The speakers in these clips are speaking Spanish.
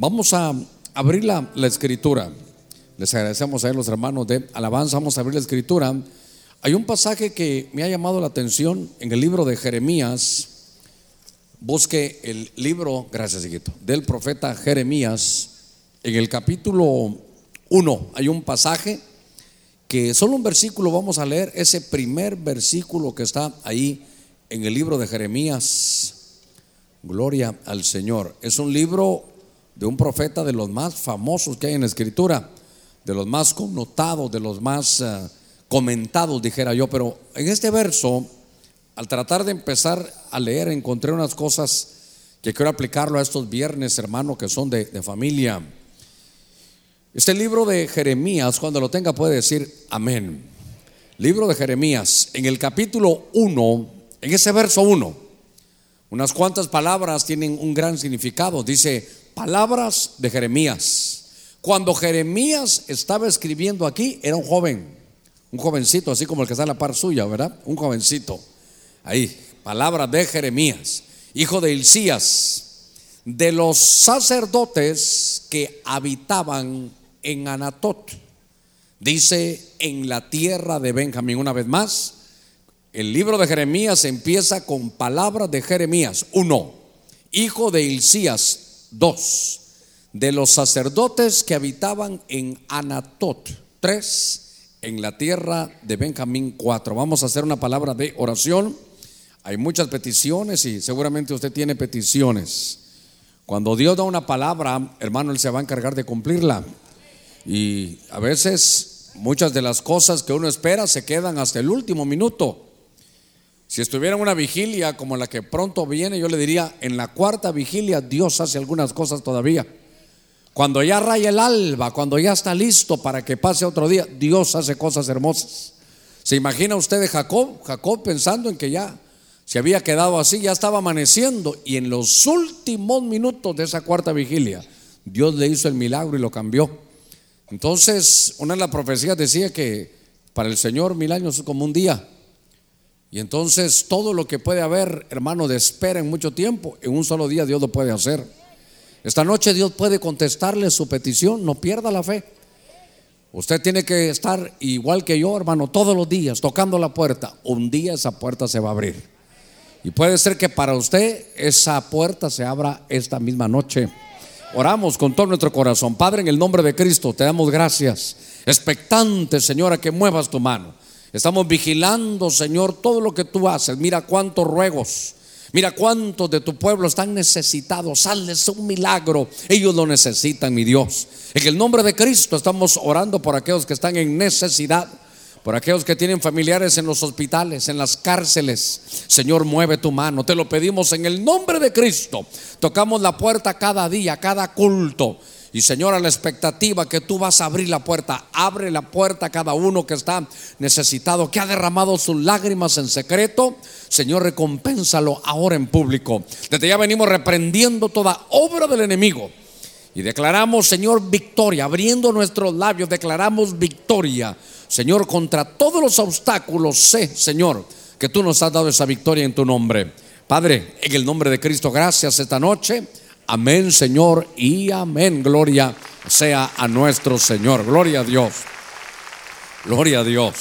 Vamos a abrir la, escritura. Les agradecemos a los hermanos de alabanza. Vamos a abrir la escritura. Hay un pasaje que me ha llamado la atención en el libro de Jeremías. Busque el libro, gracias, hijito, del profeta Jeremías. En el capítulo 1 hay un pasaje que solo un versículo vamos a leer, ese primer versículo que está ahí en el libro de Jeremías. Gloria al Señor. Es un libro de un profeta de los más famosos que hay en la escritura, de los más connotados, de los más uh, comentados, dijera yo. Pero en este verso, al tratar de empezar a leer, encontré unas cosas que quiero aplicarlo a estos viernes, hermano, que son de, de familia. Este libro de Jeremías, cuando lo tenga, puede decir amén. Libro de Jeremías, en el capítulo 1, en ese verso 1, unas cuantas palabras tienen un gran significado. Dice, palabras de Jeremías. Cuando Jeremías estaba escribiendo aquí, era un joven, un jovencito, así como el que está en la par suya, ¿verdad? Un jovencito. Ahí, palabras de Jeremías, hijo de Hilcías, de los sacerdotes que habitaban en Anatot. Dice, en la tierra de Benjamín, una vez más, el libro de Jeremías empieza con palabras de Jeremías. Uno, hijo de Hilcías. Dos, de los sacerdotes que habitaban en Anatot. Tres, en la tierra de Benjamín. Cuatro. Vamos a hacer una palabra de oración. Hay muchas peticiones y seguramente usted tiene peticiones. Cuando Dios da una palabra, hermano, Él se va a encargar de cumplirla. Y a veces muchas de las cosas que uno espera se quedan hasta el último minuto. Si estuviera en una vigilia como la que pronto viene, yo le diría, en la cuarta vigilia Dios hace algunas cosas todavía. Cuando ya raya el alba, cuando ya está listo para que pase otro día, Dios hace cosas hermosas. ¿Se imagina usted de Jacob? Jacob pensando en que ya se había quedado así, ya estaba amaneciendo y en los últimos minutos de esa cuarta vigilia, Dios le hizo el milagro y lo cambió. Entonces, una de las profecías decía que para el Señor mil años es como un día. Y entonces todo lo que puede haber, hermano, de espera en mucho tiempo, en un solo día Dios lo puede hacer. Esta noche Dios puede contestarle su petición, no pierda la fe. Usted tiene que estar igual que yo, hermano, todos los días tocando la puerta. Un día esa puerta se va a abrir. Y puede ser que para usted esa puerta se abra esta misma noche. Oramos con todo nuestro corazón. Padre, en el nombre de Cristo, te damos gracias. Expectante, Señora, que muevas tu mano. Estamos vigilando, Señor, todo lo que tú haces. Mira cuántos ruegos. Mira cuántos de tu pueblo están necesitados. Salles un milagro. Ellos lo necesitan, mi Dios. En el nombre de Cristo estamos orando por aquellos que están en necesidad. Por aquellos que tienen familiares en los hospitales, en las cárceles. Señor, mueve tu mano. Te lo pedimos en el nombre de Cristo. Tocamos la puerta cada día, cada culto. Y Señor, a la expectativa que tú vas a abrir la puerta, abre la puerta a cada uno que está necesitado, que ha derramado sus lágrimas en secreto. Señor, recompénsalo ahora en público. Desde ya venimos reprendiendo toda obra del enemigo. Y declaramos, Señor, victoria. Abriendo nuestros labios, declaramos victoria. Señor, contra todos los obstáculos, sé, Señor, que tú nos has dado esa victoria en tu nombre. Padre, en el nombre de Cristo, gracias esta noche. Amén, Señor, y amén. Gloria sea a nuestro Señor. Gloria a Dios. Gloria a Dios.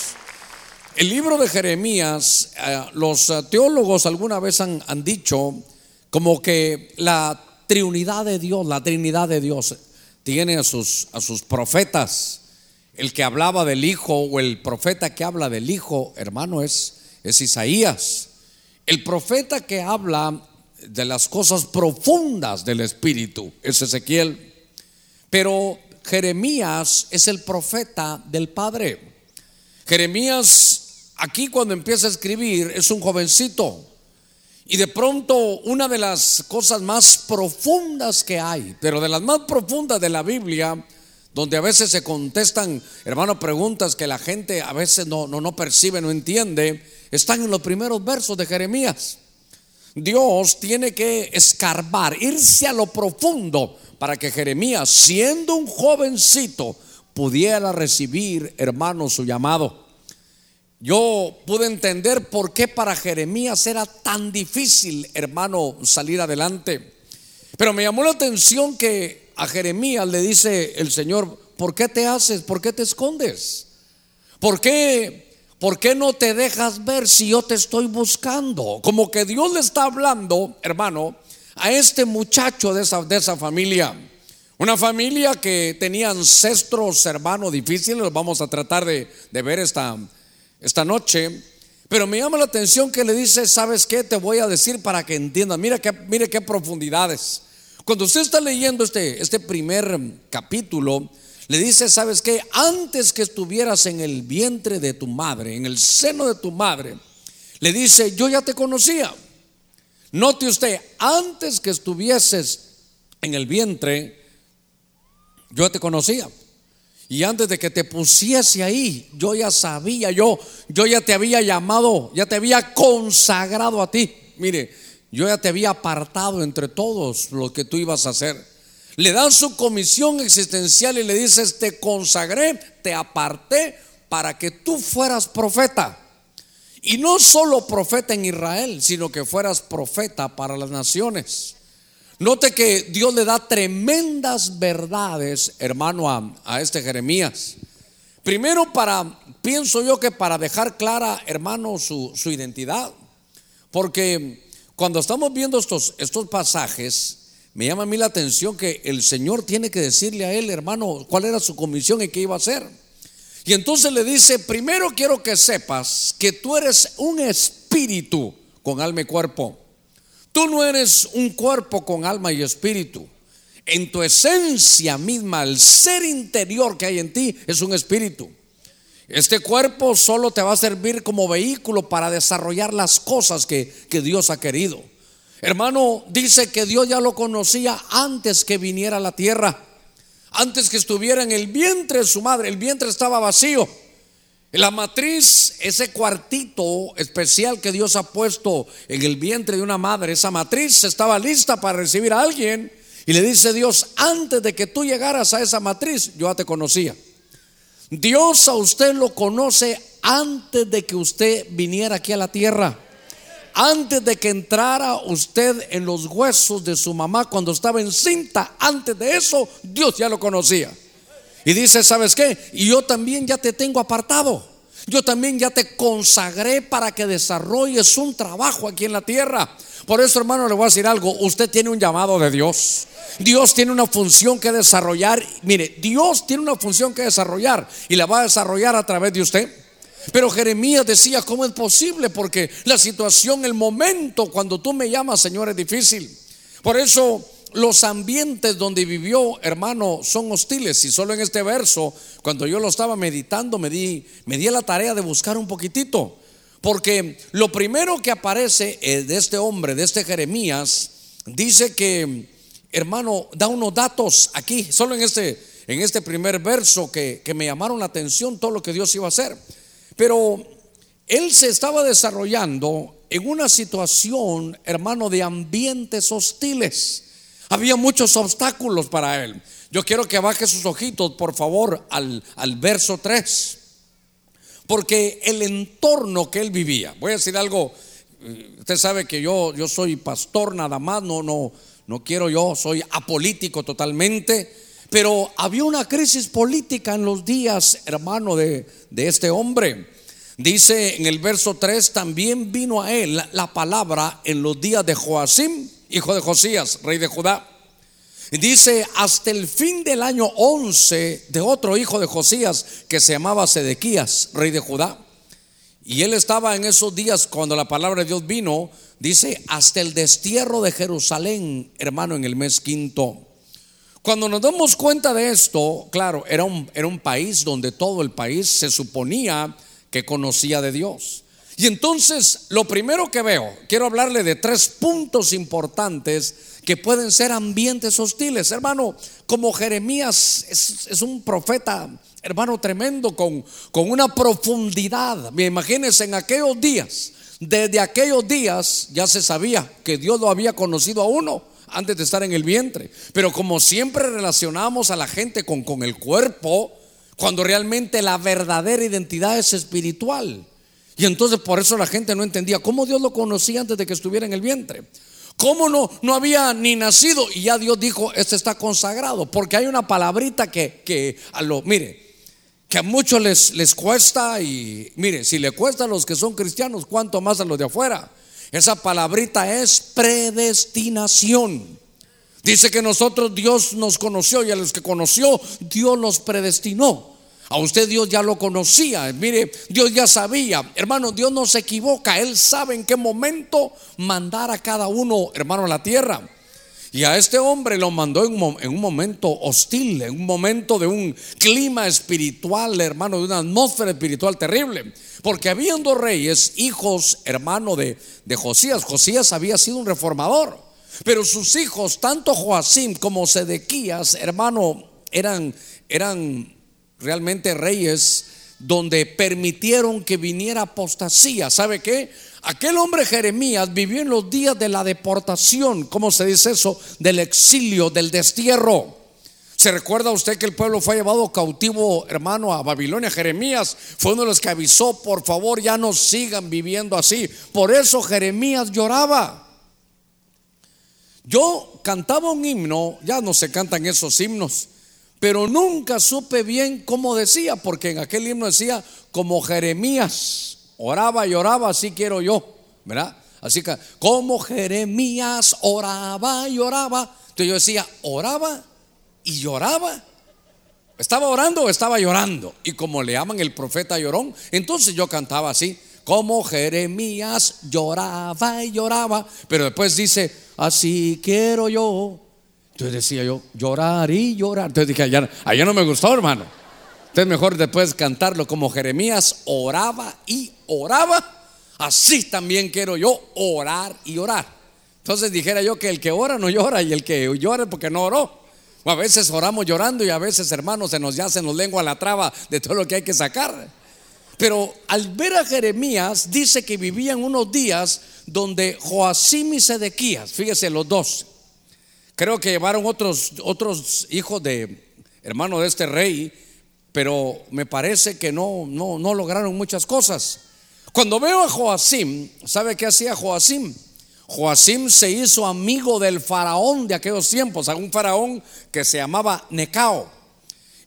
El libro de Jeremías, eh, los teólogos alguna vez han, han dicho como que la Trinidad de Dios, la Trinidad de Dios, tiene a sus, a sus profetas. El que hablaba del Hijo o el profeta que habla del Hijo, hermano, es, es Isaías. El profeta que habla de las cosas profundas del Espíritu es Ezequiel. Pero Jeremías es el profeta del Padre. Jeremías, aquí cuando empieza a escribir, es un jovencito. Y de pronto una de las cosas más profundas que hay, pero de las más profundas de la Biblia, donde a veces se contestan, hermano, preguntas que la gente a veces no, no, no percibe, no entiende, están en los primeros versos de Jeremías. Dios tiene que escarbar, irse a lo profundo para que Jeremías, siendo un jovencito, pudiera recibir, hermano, su llamado. Yo pude entender por qué para Jeremías era tan difícil, hermano, salir adelante. Pero me llamó la atención que a Jeremías le dice el Señor, ¿por qué te haces? ¿Por qué te escondes? ¿Por qué, ¿Por qué no te dejas ver si yo te estoy buscando? Como que Dios le está hablando, hermano, a este muchacho de esa, de esa familia. Una familia que tenía ancestros, hermanos, difíciles, los vamos a tratar de, ver esta, esta noche. Pero me llama la atención que le dice, ¿sabes qué? Te voy a decir para que entiendas. Mira qué, mire qué profundidades. Cuando usted está leyendo este, este primer capítulo, le dice, ¿sabes qué? Antes que estuvieras en el vientre de tu madre, en el seno de tu madre, le dice, yo ya te conocía. Note usted, antes que estuvieses en el vientre, yo ya te conocía. Y antes de que te pusiese ahí, yo ya sabía, yo, yo ya te había llamado, ya te había consagrado a ti. Mire, yo ya te había apartado entre todos lo que tú ibas a hacer. Le dan su comisión existencial y le dices, te consagré, te aparté para que tú fueras profeta. Y no solo profeta en Israel, sino que fueras profeta para las naciones. Note que Dios le da tremendas verdades, hermano, a, este Jeremías. Primero para, pienso yo que para dejar clara, hermano, su, identidad. Porque cuando estamos viendo estos, estos pasajes, me llama a mí la atención que el Señor tiene que decirle a él, hermano, cuál era su comisión y qué iba a hacer. Y entonces le dice, primero quiero que sepas que tú eres un espíritu con alma y cuerpo. Tú no eres un cuerpo con alma y espíritu. En tu esencia misma, el ser interior que hay en ti es un espíritu. Este cuerpo solo te va a servir como vehículo para desarrollar las cosas que, que Dios ha querido. Hermano, dice que Dios ya lo conocía antes que viniera a la tierra, antes que estuviera en el vientre de su madre. El vientre estaba vacío. La matriz, ese cuartito especial que Dios ha puesto en el vientre de una madre, esa matriz estaba lista para recibir a alguien. Y le dice Dios, antes de que tú llegaras a esa matriz, yo ya te conocía. Dios a usted lo conoce antes de que usted viniera aquí a la tierra. Antes de que entrara usted en los huesos de su mamá cuando estaba encinta, antes de eso, Dios ya lo conocía. Y dice, ¿sabes qué? Y yo también ya te tengo apartado. Yo también ya te consagré para que desarrolles un trabajo aquí en la tierra. Por eso, hermano, le voy a decir algo. Usted tiene un llamado de Dios. Dios tiene una función que desarrollar. Mire, Dios tiene una función que desarrollar y la va a desarrollar a través de usted. Pero Jeremías decía, ¿cómo es posible? Porque la situación, el momento cuando tú me llamas, Señor, es difícil. Por eso los ambientes donde vivió, hermano, son hostiles. Y solo en este verso, cuando yo lo estaba meditando, me di, me di la tarea de buscar un poquitito. Porque lo primero que aparece eh, de este hombre, de este Jeremías, dice que, hermano, da unos datos aquí, solo en este, en este primer verso que, que me llamaron la atención todo lo que Dios iba a hacer. Pero él se estaba desarrollando en una situación, hermano, de ambientes hostiles. Había muchos obstáculos para él. Yo quiero que baje sus ojitos, por favor, al, al verso 3. Porque el entorno que él vivía, voy a decir algo, eh, usted sabe que yo, yo soy pastor nada más, no, no, no quiero yo, soy apolítico totalmente, pero había una crisis política en los días, hermano, de, este hombre. Dice en el verso 3, también vino a él la, palabra en los días de Joacim, hijo de Josías, rey de Judá. Dice, hasta el fin del año 11 de otro hijo de Josías que se llamaba Sedequías, rey de Judá. Y él estaba en esos días cuando la palabra de Dios vino, dice, hasta el destierro de Jerusalén, hermano, en el mes quinto. Cuando nos damos cuenta de esto, claro, era un, era un país donde todo el país se suponía que conocía de Dios. Y entonces, lo primero que veo, quiero hablarle de tres puntos importantes que pueden ser ambientes hostiles. Hermano, como Jeremías es, un profeta, hermano, tremendo, con, con una profundidad. Me imagínense en aquellos días, desde aquellos días ya se sabía que Dios lo había conocido a uno antes de estar en el vientre. Pero como siempre relacionamos a la gente con, con el cuerpo, cuando realmente la verdadera identidad es espiritual. Y entonces por eso la gente no entendía cómo Dios lo conocía antes de que estuviera en el vientre. ¿Cómo no, no había ni nacido? Y ya Dios dijo, este está consagrado. Porque hay una palabrita que, que a lo, mire, que a muchos les, les cuesta y mire, si le cuesta a los que son cristianos, ¿cuánto más a los de afuera? Esa palabrita es predestinación. Dice que nosotros Dios nos conoció y a los que conoció Dios los predestinó. A usted Dios ya lo conocía. Mire, Dios ya sabía. Hermano, Dios no se equivoca. Él sabe en qué momento mandar a cada uno, hermano, a la tierra. Y a este hombre lo mandó en un, momento hostil, en un momento de un clima espiritual, hermano, de una atmósfera espiritual terrible. Porque habían dos reyes, hijos, hermano de, de Josías. Josías había sido un reformador. Pero sus hijos, tanto Joacim como Sedequías, hermano, eran, eran realmente reyes donde permitieron que viniera apostasía. ¿Sabe qué? Aquel hombre Jeremías vivió en los días de la deportación, ¿cómo se dice eso? Del exilio, del destierro. ¿Se recuerda usted que el pueblo fue llevado cautivo, hermano, a Babilonia? Jeremías fue uno de los que avisó, por favor, ya no sigan viviendo así. Por eso Jeremías lloraba. Yo cantaba un himno, ya no se cantan esos himnos, pero nunca supe bien cómo decía, porque en aquel himno decía como Jeremías oraba y oraba, así quiero yo, ¿verdad? Así que como Jeremías oraba y oraba, entonces yo decía, oraba y lloraba. ¿Estaba orando o estaba llorando? Y como le llaman el profeta llorón, entonces yo cantaba así, como Jeremías lloraba y lloraba, pero después dice, así quiero yo. Entonces decía yo, llorar y llorar. Entonces dije, allá, no me gustó, hermano. Entonces mejor después cantarlo como Jeremías oraba y oraba. Así también quiero yo orar y orar. Entonces dijera yo que el que ora no llora y el que llora porque no oró. A veces oramos llorando y a veces, hermanos, se nos ya se nos lengua la traba de todo lo que hay que sacar. Pero al ver a Jeremías, dice que vivían unos días donde Joacim y Sedequías, fíjese los dos, creo que llevaron otros, otros hijos de hermano de este rey, pero me parece que no, no, no lograron muchas cosas. Cuando veo a Joacim, ¿sabe qué hacía Joacim? Joacim se hizo amigo del faraón de aquellos tiempos, un faraón que se llamaba Necao.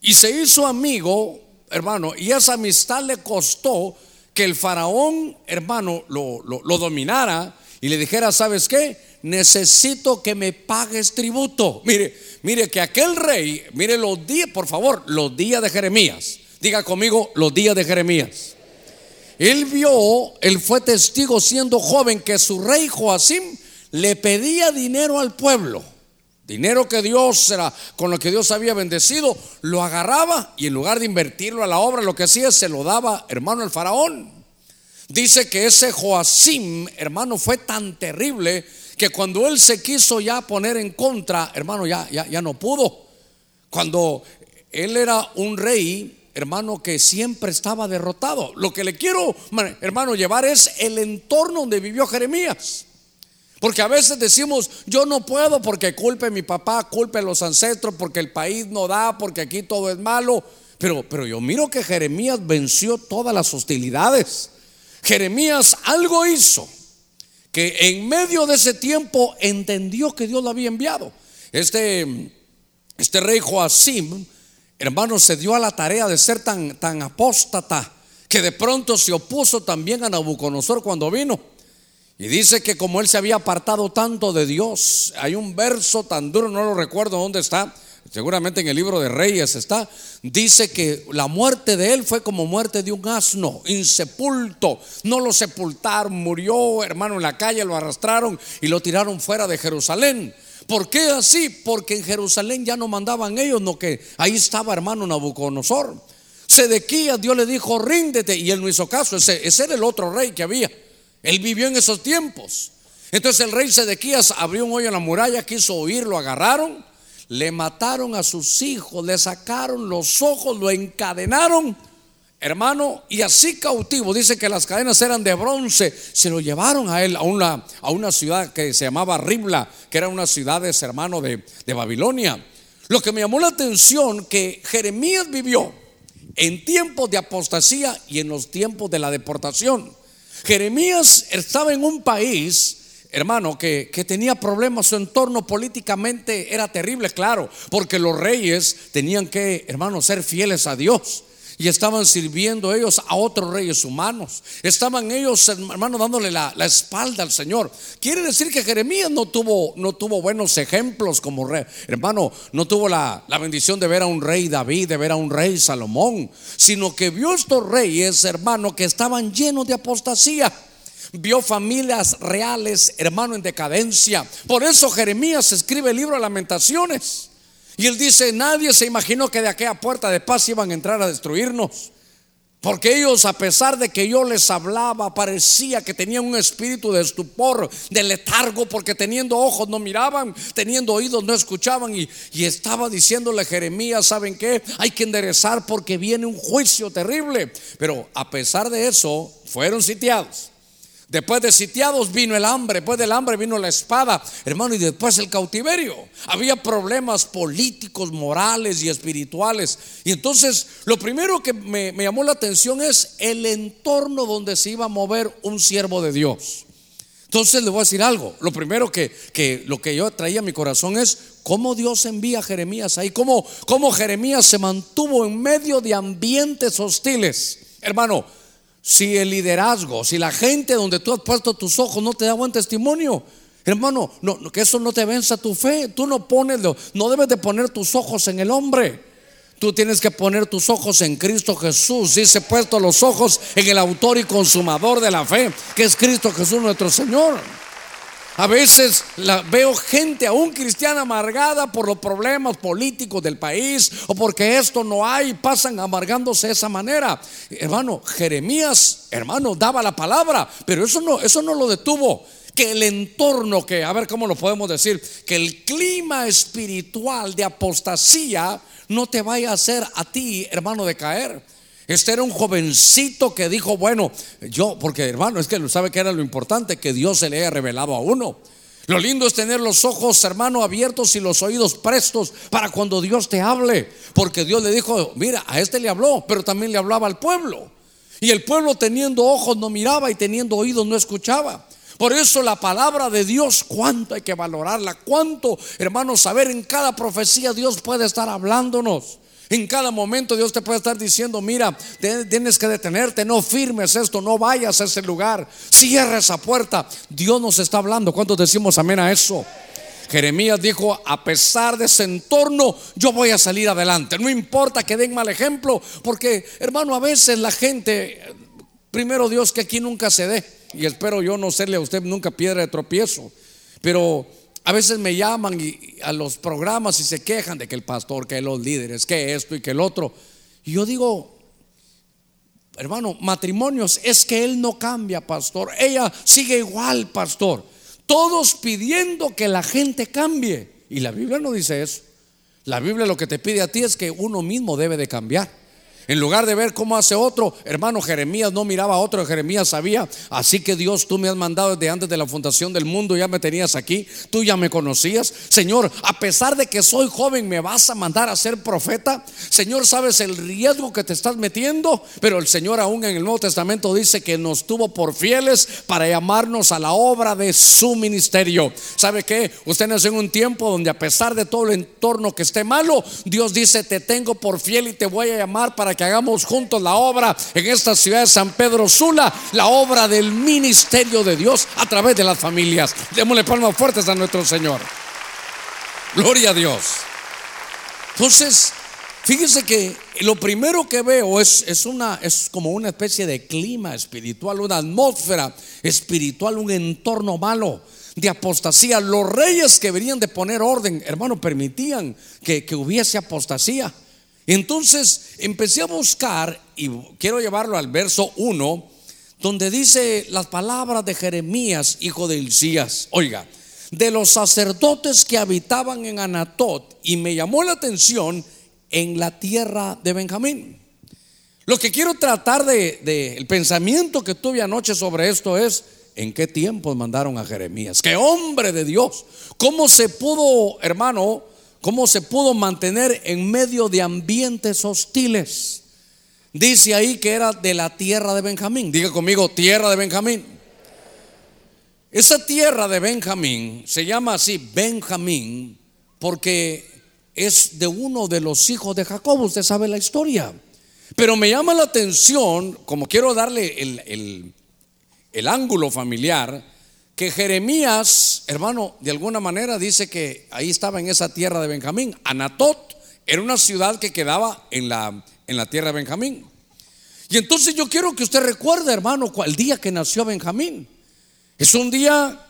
Y se hizo amigo, hermano, y esa amistad le costó que el faraón, hermano, lo, lo dominara y le dijera, ¿sabes qué? Necesito que me pagues tributo. Mire, mire que aquel rey, mire los días, por favor, los días de Jeremías. Diga conmigo, los días de Jeremías. Él vio, él fue testigo siendo joven que su rey Joacim le pedía dinero al pueblo. Dinero que Dios era, con lo que Dios había bendecido, lo agarraba y en lugar de invertirlo a la obra, lo que hacía se lo daba, hermano, al faraón. Dice que ese Joacim, hermano, fue tan terrible que cuando él se quiso ya poner en contra, hermano, ya, ya, ya no pudo. Cuando él era un rey, hermano, que siempre estaba derrotado. Lo que le quiero, hermano, llevar es el entorno donde vivió Jeremías. Porque a veces decimos, yo no puedo porque culpe mi papá, culpe los ancestros, porque el país no da, porque aquí todo es malo. Pero, pero yo miro que Jeremías venció todas las hostilidades. Jeremías algo hizo que en medio de ese tiempo entendió que Dios lo había enviado. Este, este rey Joacim hermano, se dio a la tarea de ser tan, tan apóstata que de pronto se opuso también a Nabucodonosor cuando vino. Y dice que como él se había apartado tanto de Dios, hay un verso tan duro, no lo recuerdo dónde está, seguramente en el libro de Reyes está, dice que la muerte de él fue como muerte de un asno, insepulto, no lo sepultaron, murió hermano en la calle, lo arrastraron y lo tiraron fuera de Jerusalén. ¿Por qué así? Porque en Jerusalén ya no mandaban ellos, no que ahí estaba hermano Nabucodonosor. Sedequías, Dios le dijo, ríndete, y él no hizo caso. Ese, ese era el otro rey que había. Él vivió en esos tiempos. Entonces el rey Sedequías abrió un hoyo en la muralla, quiso oír, lo agarraron, le mataron a sus hijos, le sacaron los ojos, lo encadenaron hermano, y así cautivo, dice que las cadenas eran de bronce, se lo llevaron a él a una, a una ciudad que se llamaba Ribla, que era una ciudad, de hermano, de, de Babilonia. Lo que me llamó la atención que Jeremías vivió en tiempos de apostasía y en los tiempos de la deportación. Jeremías estaba en un país hermano, que, que, tenía problemas, su entorno políticamente era terrible, claro, porque los reyes tenían que, hermano, ser fieles a Dios. Y estaban sirviendo ellos a otros reyes humanos. Estaban ellos, hermano, dándole la, la, espalda al Señor. Quiere decir que Jeremías no tuvo, no tuvo buenos ejemplos como rey. Hermano, no tuvo la, la bendición de ver a un rey David, de ver a un rey Salomón, sino que vio estos reyes, hermano, que estaban llenos de apostasía vio familias reales, hermano, en decadencia. Por eso Jeremías escribe el libro de lamentaciones. Y él dice, nadie se imaginó que de aquella puerta de paz iban a entrar a destruirnos. Porque ellos, a pesar de que yo les hablaba, parecía que tenían un espíritu de estupor, de letargo, porque teniendo ojos no miraban, teniendo oídos no escuchaban. Y, y estaba diciéndole Jeremías, ¿saben qué? Hay que enderezar porque viene un juicio terrible. Pero a pesar de eso, fueron sitiados. Después de sitiados vino el hambre, después del hambre vino la espada, hermano, y después el cautiverio. Había problemas políticos, morales y espirituales. Y entonces lo primero que me, llamó la atención es el entorno donde se iba a mover un siervo de Dios. Entonces le voy a decir algo. Lo primero que, que lo que yo traía a mi corazón es cómo Dios envía a Jeremías ahí, cómo, cómo Jeremías se mantuvo en medio de ambientes hostiles. Hermano, si el liderazgo, si la gente donde tú has puesto tus ojos no te da buen testimonio, hermano, no, que eso no te venza tu fe. Tú no pones, no debes de poner tus ojos en el hombre. Tú tienes que poner tus ojos en Cristo Jesús. Dice puesto los ojos en el autor y consumador de la fe, que es Cristo Jesús nuestro Señor. A veces veo gente aún cristiana amargada por los problemas políticos del país o porque esto no hay, pasan amargándose de esa manera. Hermano, Jeremías, hermano, daba la palabra, pero eso no, eso no lo detuvo. Que el entorno, que, a ver cómo lo podemos decir, que el clima espiritual de apostasía no te vaya a hacer a ti, hermano, de caer. Este era un jovencito que dijo, bueno, yo, porque hermano, es que sabe que era lo importante, que Dios se le haya revelado a uno. Lo lindo es tener los ojos, hermano, abiertos y los oídos prestos para cuando Dios te hable. Porque Dios le dijo, mira, a este le habló, pero también le hablaba al pueblo. Y el pueblo teniendo ojos no miraba y teniendo oídos no escuchaba. Por eso la palabra de Dios, cuánto hay que valorarla, cuánto, hermano, saber en cada profecía Dios puede estar hablándonos. En cada momento Dios te puede estar diciendo, mira, tienes que detenerte, no firmes esto, no vayas a ese lugar, cierra esa puerta. Dios nos está hablando. ¿Cuántos decimos amén a eso? Jeremías dijo, a pesar de ese entorno, yo voy a salir adelante. No importa que den mal ejemplo, porque hermano, a veces la gente, primero Dios que aquí nunca se dé, y espero yo no serle a usted nunca piedra de tropiezo, pero a veces me llaman y, a los programas y se quejan de que el pastor, que los líderes, que esto y que el otro. Y yo digo, hermano, matrimonios es que él no cambia, pastor. Ella sigue igual, pastor. Todos pidiendo que la gente cambie. Y la Biblia no dice eso. La Biblia lo que te pide a ti es que uno mismo debe de cambiar. En lugar de ver cómo hace otro, hermano Jeremías no miraba a otro, Jeremías sabía. Así que Dios, tú me has mandado desde antes de la fundación del mundo, ya me tenías aquí, tú ya me conocías. Señor, a pesar de que soy joven, ¿me vas a mandar a ser profeta? Señor, sabes el riesgo que te estás metiendo, pero el Señor aún en el Nuevo Testamento dice que nos tuvo por fieles para llamarnos a la obra de su ministerio. ¿Sabe qué? Usted nació en un tiempo donde a pesar de todo el entorno que esté malo, Dios dice, te tengo por fiel y te voy a llamar para que hagamos juntos la obra en esta ciudad de San Pedro Sula, la obra del ministerio de Dios a través de las familias. Démosle palmas fuertes a nuestro Señor. Gloria a Dios. Entonces, fíjense que lo primero que veo es, es, una, es como una especie de clima espiritual, una atmósfera espiritual, un entorno malo de apostasía. Los reyes que venían de poner orden, hermano, permitían que, que hubiese apostasía. Entonces empecé a buscar, y quiero llevarlo al verso 1, donde dice las palabras de Jeremías, hijo de Hilcías. Oiga, de los sacerdotes que habitaban en Anatot, y me llamó la atención en la tierra de Benjamín. Lo que quiero tratar de, el pensamiento que tuve anoche sobre esto es en qué tiempos mandaron a Jeremías. Qué hombre de Dios. ¿Cómo se pudo, hermano, cómo se pudo mantener en medio de ambientes hostiles. Dice ahí que era de la tierra de Benjamín. Diga conmigo, tierra de Benjamín. Esa tierra de Benjamín se llama así Benjamín porque es de uno de los hijos de Jacob, usted sabe la historia. Pero me llama la atención, como quiero darle el, el ángulo familiar, que Jeremías, hermano, de alguna manera dice que ahí estaba en esa tierra de Benjamín. Anatot era una ciudad que quedaba en la, en la tierra de Benjamín. Y entonces yo quiero que usted recuerde, hermano, el día que nació Benjamín. Es un día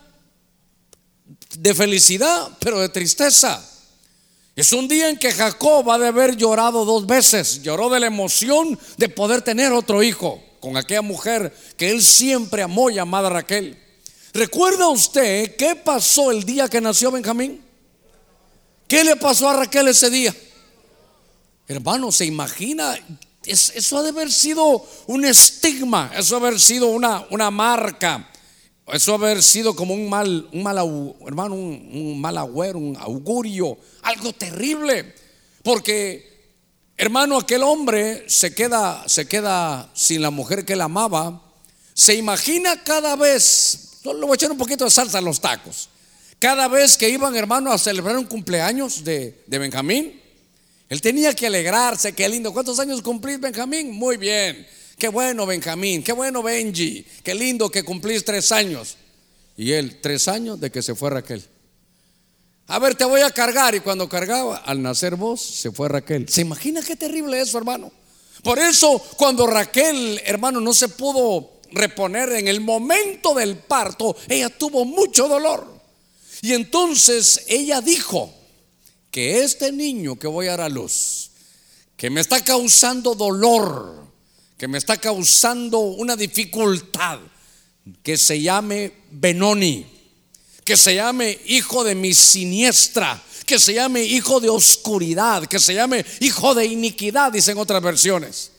de felicidad, pero de tristeza. Es un día en que Jacob ha de haber llorado dos veces. Lloró de la emoción de poder tener otro hijo con aquella mujer que él siempre amó llamada Raquel. ¿Recuerda usted qué pasó el día que nació Benjamín? ¿Qué le pasó a Raquel ese día? Hermano, ¿se imagina? eso ha de haber sido un estigma, eso ha de haber sido una, una marca, eso ha de haber sido como un mal, un mal hermano, un, mal agüero, un augurio, algo terrible. Porque Hermano, aquel hombre se queda, se queda sin la mujer que él amaba. Se imagina cada vez, le voy a echar un poquito de salsa a los tacos. Cada vez que iban, hermano, a celebrar un cumpleaños de, de Benjamín, él tenía que alegrarse, qué lindo. ¿Cuántos años cumplís, Benjamín? Muy bien. Qué bueno, Benjamín. Qué bueno, Benji. Qué lindo que cumplís tres años. Y él, tres años de que se fue Raquel. A ver, te voy a cargar. Y cuando cargaba, al nacer vos, se fue Raquel. ¿Se imagina qué terrible eso, hermano? Por eso, cuando Raquel, hermano, no se pudo reponer en el momento del parto, ella tuvo mucho dolor. Y entonces ella dijo que este niño que voy a dar a luz, que me está causando dolor, que me está causando una dificultad, que se llame Benoni que se llame hijo de mi siniestra, que se llame hijo de oscuridad, que se llame hijo de iniquidad, dicen otras versiones.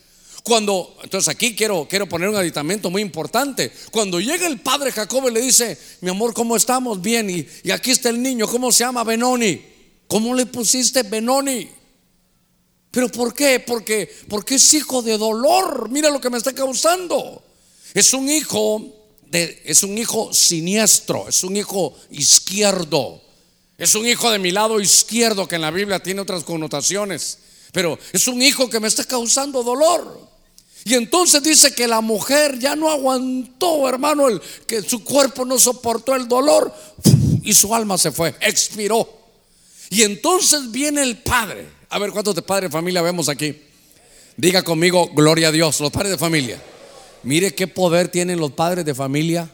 Cuando, entonces aquí quiero, quiero poner un aditamento muy importante. Cuando llega el padre Jacob y le dice, mi amor, ¿cómo estamos? Bien, y, y aquí está el niño, ¿cómo se llama? Benoni. ¿Cómo le pusiste Benoni? ¿Pero por qué? Porque, porque es hijo de dolor. Mira lo que me está causando. Es un hijo es un hijo siniestro, es un hijo izquierdo, es un hijo de mi lado izquierdo que en la Biblia tiene otras connotaciones, pero es un hijo que me está causando dolor. Y entonces dice que la mujer ya no aguantó, hermano, el, que su cuerpo no soportó el dolor y su alma se fue, expiró. Y entonces viene el padre. A ver, ¿cuántos de padres de familia vemos aquí? Diga conmigo, gloria a Dios, los padres de familia. Mire qué poder tienen los padres de familia.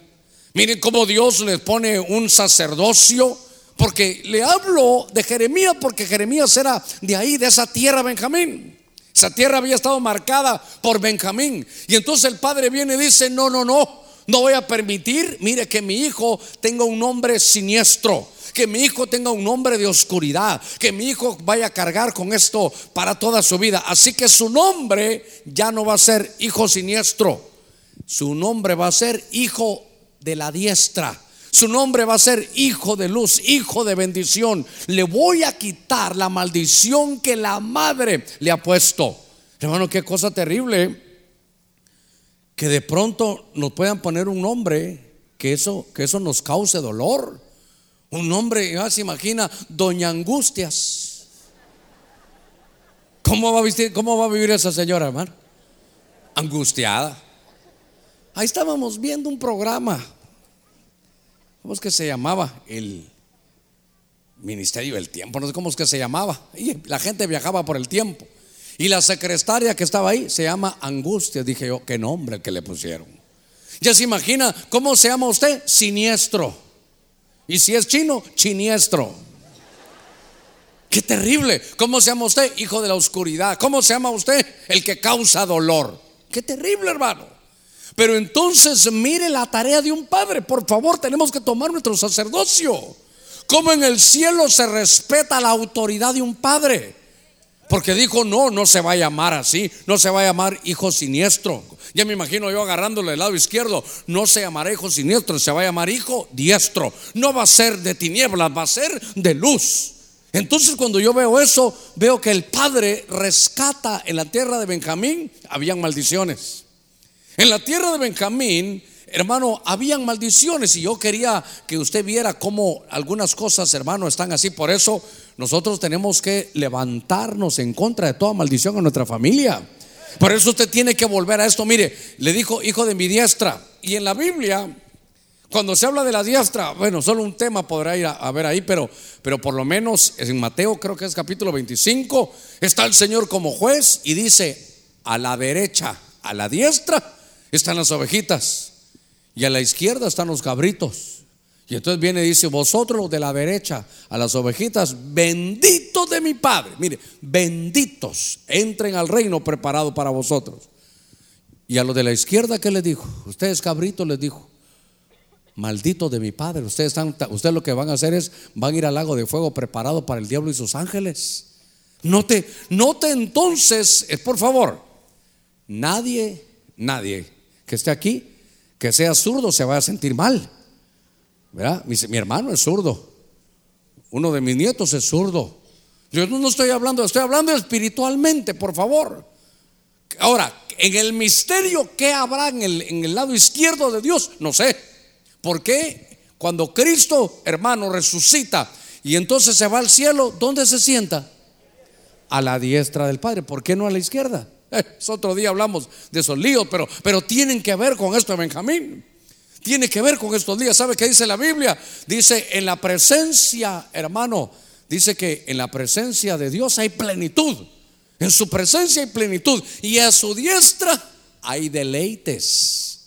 Miren cómo Dios les pone un sacerdocio. Porque le hablo de Jeremías porque Jeremías era de ahí, de esa tierra Benjamín. Esa tierra había estado marcada por Benjamín. Y entonces el padre viene y dice, no, no, no, no voy a permitir, mire, que mi hijo tenga un nombre siniestro que mi hijo tenga un nombre de oscuridad, que mi hijo vaya a cargar con esto para toda su vida. Así que su nombre ya no va a ser hijo siniestro, su nombre va a ser hijo de la diestra. Su nombre va a ser hijo de luz, hijo de bendición. Le voy a quitar la maldición que la madre le ha puesto. Hermano, qué cosa terrible. Que de pronto nos puedan poner un nombre que eso, que eso nos cause dolor. Un nombre, ya se imagina, Doña Angustias. ¿Cómo va a cómo va a vivir esa señora, hermano? Angustiada. Ahí estábamos viendo un programa, ¿cómo es que se llamaba? El Ministerio del Tiempo, no sé cómo es que se llamaba. Y la gente viajaba por el tiempo. Y la secretaria que estaba ahí se llama Angustia. Dije yo, qué nombre que le pusieron. Ya se imagina, ¿cómo se llama usted? Siniestro. Y si es chino, chiniestro. Qué terrible. ¿Cómo se llama usted? Hijo de la oscuridad. ¿Cómo se llama usted? El que causa dolor. Qué terrible, hermano. Pero entonces mire la tarea de un padre. Por favor, tenemos que tomar nuestro sacerdocio. Como en el cielo se respeta la autoridad de un padre. Porque dijo, no, no se va a llamar así, no se va a llamar hijo siniestro. Ya me imagino yo agarrándole el lado izquierdo, no se llamará hijo siniestro, se va a llamar hijo diestro. No va a ser de tinieblas, va a ser de luz. Entonces cuando yo veo eso, veo que el padre rescata en la tierra de Benjamín, habían maldiciones. En la tierra de Benjamín, hermano, habían maldiciones y yo quería que usted viera cómo algunas cosas, hermano, están así. Por eso nosotros tenemos que levantarnos en contra de toda maldición en nuestra familia. Por eso usted tiene que volver a esto. Mire, le dijo hijo de mi diestra. Y en la Biblia, cuando se habla de la diestra, bueno, solo un tema podrá ir a, ver ahí, pero, pero por lo menos en Mateo, creo que es capítulo 25, está el Señor como juez y dice, a la derecha, a la diestra, están las ovejitas y a la izquierda están los cabritos. Y entonces viene y dice, vosotros de la derecha, a las ovejitas, benditos de mi Padre. Mire, benditos, entren al reino preparado para vosotros. Y a los de la izquierda, ¿qué les dijo? Ustedes cabritos les dijo, malditos de mi Padre. Ustedes, están, ustedes lo que van a hacer es, van a ir al lago de fuego preparado para el diablo y sus ángeles. Note, note entonces, eh, por favor, nadie, nadie que esté aquí, que sea zurdo, se va a sentir mal. ¿Verdad? Mi, hermano es zurdo. Uno de mis nietos es zurdo. Yo no estoy hablando, estoy hablando espiritualmente, por favor. Ahora, en el misterio, ¿qué habrá en el, en el lado izquierdo de Dios? No sé. ¿Por qué? Cuando Cristo, hermano, resucita y entonces se va al cielo, ¿dónde se sienta? A la diestra del Padre. ¿Por qué no a la izquierda? Es otro día hablamos de esos líos, pero, pero tienen que ver con esto Benjamín. Tiene que ver con estos días. ¿Sabe qué dice la Biblia? Dice, en la presencia, hermano, dice que en la presencia de Dios hay plenitud. En su presencia hay plenitud. Y a su diestra hay deleites.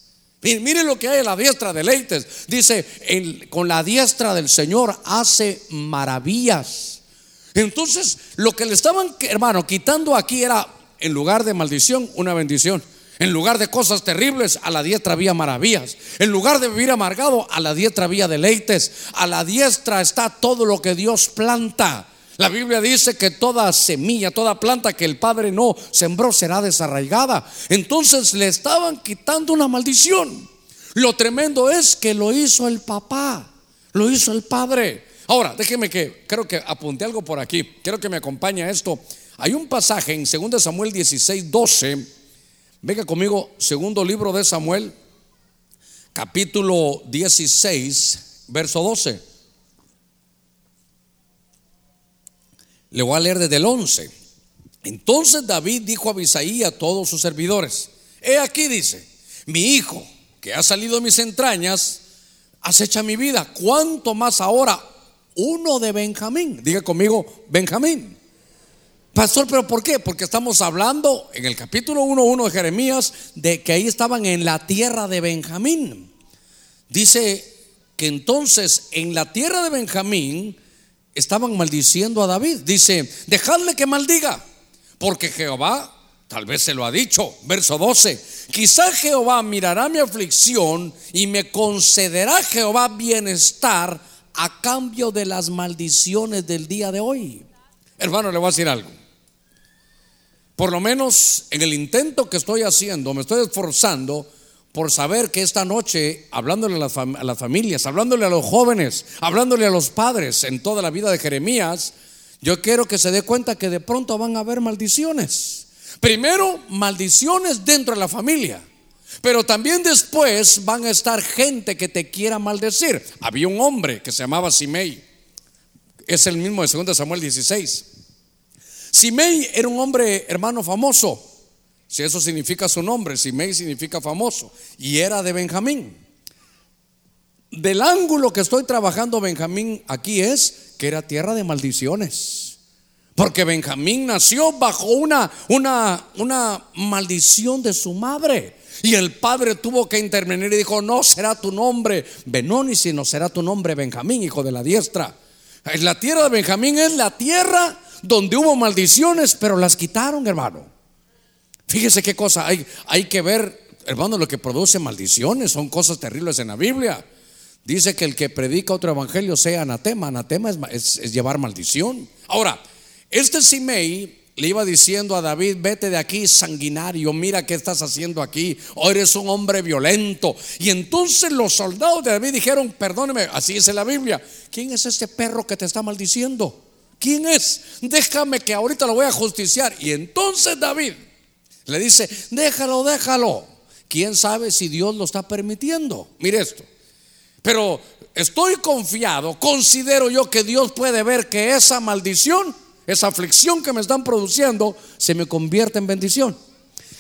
Mire lo que hay en la diestra, deleites. Dice, con la diestra del Señor hace maravillas. Entonces, lo que le estaban, hermano, quitando aquí era, en lugar de maldición, una bendición. En lugar de cosas terribles, a la diestra había maravillas. En lugar de vivir amargado, a la diestra había deleites. A la diestra está todo lo que Dios planta. La Biblia dice que toda semilla, toda planta que el Padre no sembró será desarraigada. Entonces le estaban quitando una maldición. Lo tremendo es que lo hizo el papá, lo hizo el Padre. Ahora, déjeme que creo que apunté algo por aquí. Quiero que me acompañe a esto. Hay un pasaje en 2 Samuel 16, 12 Venga conmigo, segundo libro de Samuel, capítulo 16, verso 12. Le voy a leer desde el 11. Entonces David dijo a Abisaí a todos sus servidores, he aquí dice, mi hijo que ha salido de mis entrañas, acecha mi vida, ¿cuánto más ahora uno de Benjamín? Diga conmigo, Benjamín. Pastor, pero ¿por qué? Porque estamos hablando en el capítulo 1.1 de Jeremías de que ahí estaban en la tierra de Benjamín. Dice que entonces en la tierra de Benjamín estaban maldiciendo a David. Dice, dejadle que maldiga, porque Jehová tal vez se lo ha dicho. Verso 12, quizá Jehová mirará mi aflicción y me concederá Jehová bienestar a cambio de las maldiciones del día de hoy. Hermano, le voy a decir algo por lo menos en el intento que estoy haciendo, me estoy esforzando por saber que esta noche, hablándole a las, familias, hablándole a los jóvenes, hablándole a los padres en toda la vida de Jeremías, yo quiero que se dé cuenta que de pronto van a haber maldiciones. Primero, maldiciones dentro de la familia. Pero también después van a estar gente que te quiera maldecir. Había un hombre que se llamaba Simei. Es el mismo de 2 Samuel 16. Simei era un hombre hermano famoso, si eso significa su nombre, Simei significa famoso, y era de Benjamín. Del ángulo que estoy trabajando Benjamín aquí es que era tierra de maldiciones. Porque Benjamín nació bajo una, una, una maldición de su madre. Y el padre tuvo que intervenir y dijo, no será tu nombre Benoni, sino será tu nombre Benjamín, hijo de la diestra. La tierra de Benjamín es la tierra donde hubo maldiciones, pero las quitaron, hermano. Fíjese qué cosa hay, hay que ver, hermano, lo que produce maldiciones, son cosas terribles en la Biblia. Dice que el que predica otro evangelio sea anatema. Anatema es, es, llevar maldición. Ahora, este Simei le iba diciendo a David, vete de aquí sanguinario, mira qué estás haciendo aquí, o eres un hombre violento. Y entonces los soldados de David dijeron, perdóneme, así dice la Biblia, ¿quién es este perro que te está maldiciendo? ¿Quién es? Déjame que ahorita lo voy a justiciar. Y entonces David le dice, déjalo, déjalo, quién sabe si Dios lo está permitiendo. Mire esto. Pero estoy confiado, considero yo que Dios puede ver que esa maldición, esa aflicción que me están produciendo, se me convierte en bendición.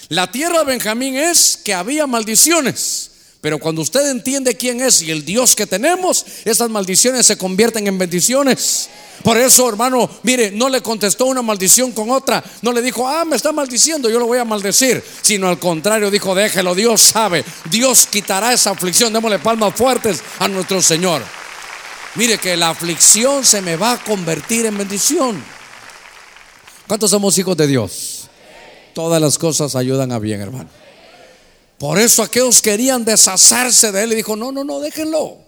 La tierra de Benjamín es que había maldiciones. Pero cuando usted entiende quién es y el Dios que tenemos, esas maldiciones se convierten en bendiciones. Por eso, hermano, mire, no le contestó una maldición con otra. No le dijo, ah, me está maldiciendo, yo lo voy a maldecir. Sino al contrario, dijo, déjelo, Dios sabe. Dios quitará esa aflicción. Démosle palmas fuertes a nuestro Señor. Mire que la aflicción se me va a convertir en bendición. ¿Cuántos somos hijos de Dios? Todas las cosas ayudan a bien, hermano. Por eso aquellos querían deshacerse de él y dijo, no, no, no, déjenlo,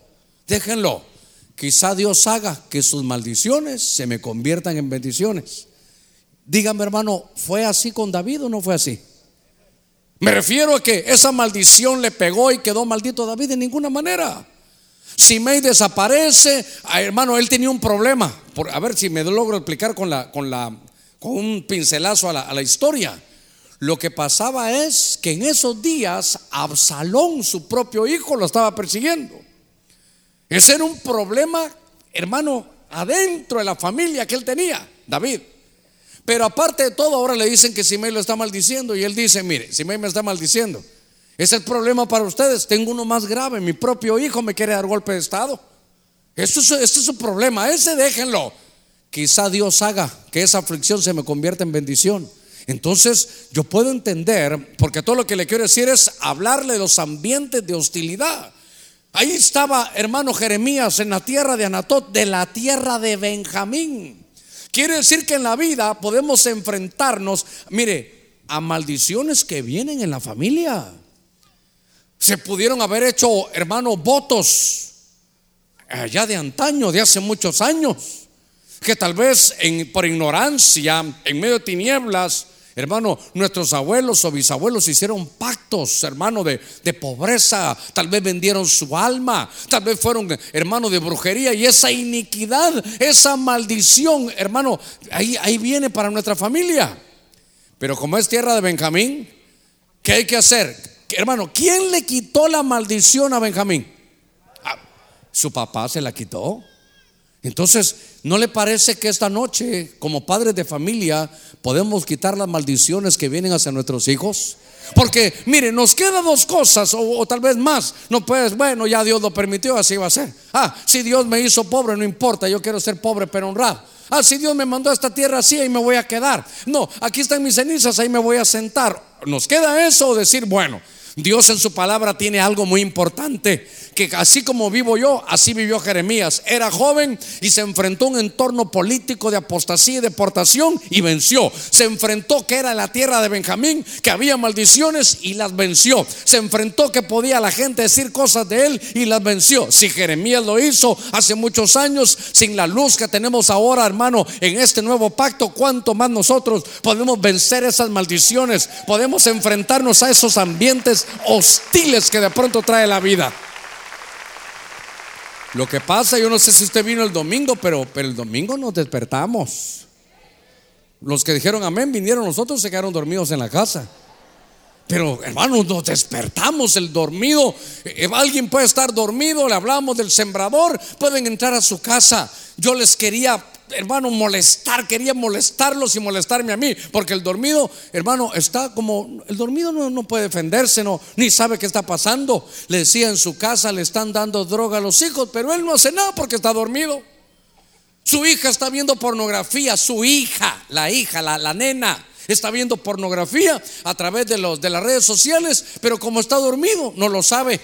déjenlo. Quizá Dios haga que sus maldiciones se me conviertan en bendiciones. Dígame hermano, ¿fue así con David o no fue así? Me refiero a que esa maldición le pegó y quedó maldito David de ninguna manera. Si May desaparece, hermano, él tenía un problema. Por, a ver si me logro explicar con, la, con, la, con un pincelazo a la, a la historia. Lo que pasaba es que en esos días Absalón, su propio hijo, lo estaba persiguiendo. Ese era un problema, hermano, adentro de la familia que él tenía, David. Pero aparte de todo, ahora le dicen que Simei lo está maldiciendo y él dice, mire, Simei me está maldiciendo. Es el problema para ustedes. Tengo uno más grave, mi propio hijo me quiere dar golpe de estado. Esto es, esto es su problema, ese déjenlo. Quizá Dios haga que esa aflicción se me convierta en bendición. Entonces yo puedo entender, porque todo lo que le quiero decir es hablarle de los ambientes de hostilidad. Ahí estaba hermano Jeremías en la tierra de Anatot, de la tierra de Benjamín. Quiere decir que en la vida podemos enfrentarnos, mire, a maldiciones que vienen en la familia. Se pudieron haber hecho, hermano, votos allá de antaño, de hace muchos años, que tal vez por ignorancia, en medio de tinieblas, Hermano, nuestros abuelos o bisabuelos hicieron pactos, hermano, de, pobreza. Tal vez vendieron su alma. Tal vez fueron, hermano, de brujería. Y esa iniquidad, esa maldición, hermano, ahí, ahí viene para nuestra familia. Pero como es tierra de Benjamín, ¿qué hay que hacer? Hermano, ¿quién le quitó la maldición a Benjamín? Ah, su papá se la quitó. Entonces, ¿no le parece que esta noche, como padres de familia, podemos quitar las maldiciones que vienen hacia nuestros hijos? Porque, mire, nos quedan dos cosas, o, tal vez más. No puedes, bueno, ya Dios lo permitió, así va a ser. Ah, si Dios me hizo pobre, no importa, yo quiero ser pobre pero honrado. Ah, si Dios me mandó a esta tierra así, ahí me voy a quedar. No, aquí están mis cenizas, ahí me voy a sentar. Nos queda eso o decir, bueno, Dios en su palabra tiene algo muy importante, que así como vivo yo, así vivió Jeremías. Era joven y se enfrentó a un entorno político de apostasía y deportación y venció. Se enfrentó que era la tierra de Benjamín, que había maldiciones y las venció. Se enfrentó que podía la gente decir cosas de él y las venció. Si Jeremías lo hizo hace muchos años, sin la luz que tenemos ahora, hermano, en este nuevo pacto, ¿cuánto más nosotros podemos vencer esas maldiciones? Podemos enfrentarnos a esos ambientes hostiles que de pronto trae la vida. Lo que pasa, yo no sé si usted vino el domingo, pero, pero el domingo nos despertamos. Los que dijeron amén vinieron, nosotros se quedaron dormidos en la casa. Pero hermanos, nos despertamos el dormido. Eh, alguien puede estar dormido, le hablamos del sembrador, pueden entrar a su casa. Yo les quería hermano, molestar, quería molestarlos y molestarme a mí, porque el dormido, hermano, está como, el dormido no, puede defenderse, no, ni sabe qué está pasando. Le decía en su casa, le están dando droga a los hijos, pero él no hace nada porque está dormido. Su hija está viendo pornografía, su hija, la hija, la, la nena, está viendo pornografía a través de, los, de las redes sociales, pero como está dormido, no lo sabe.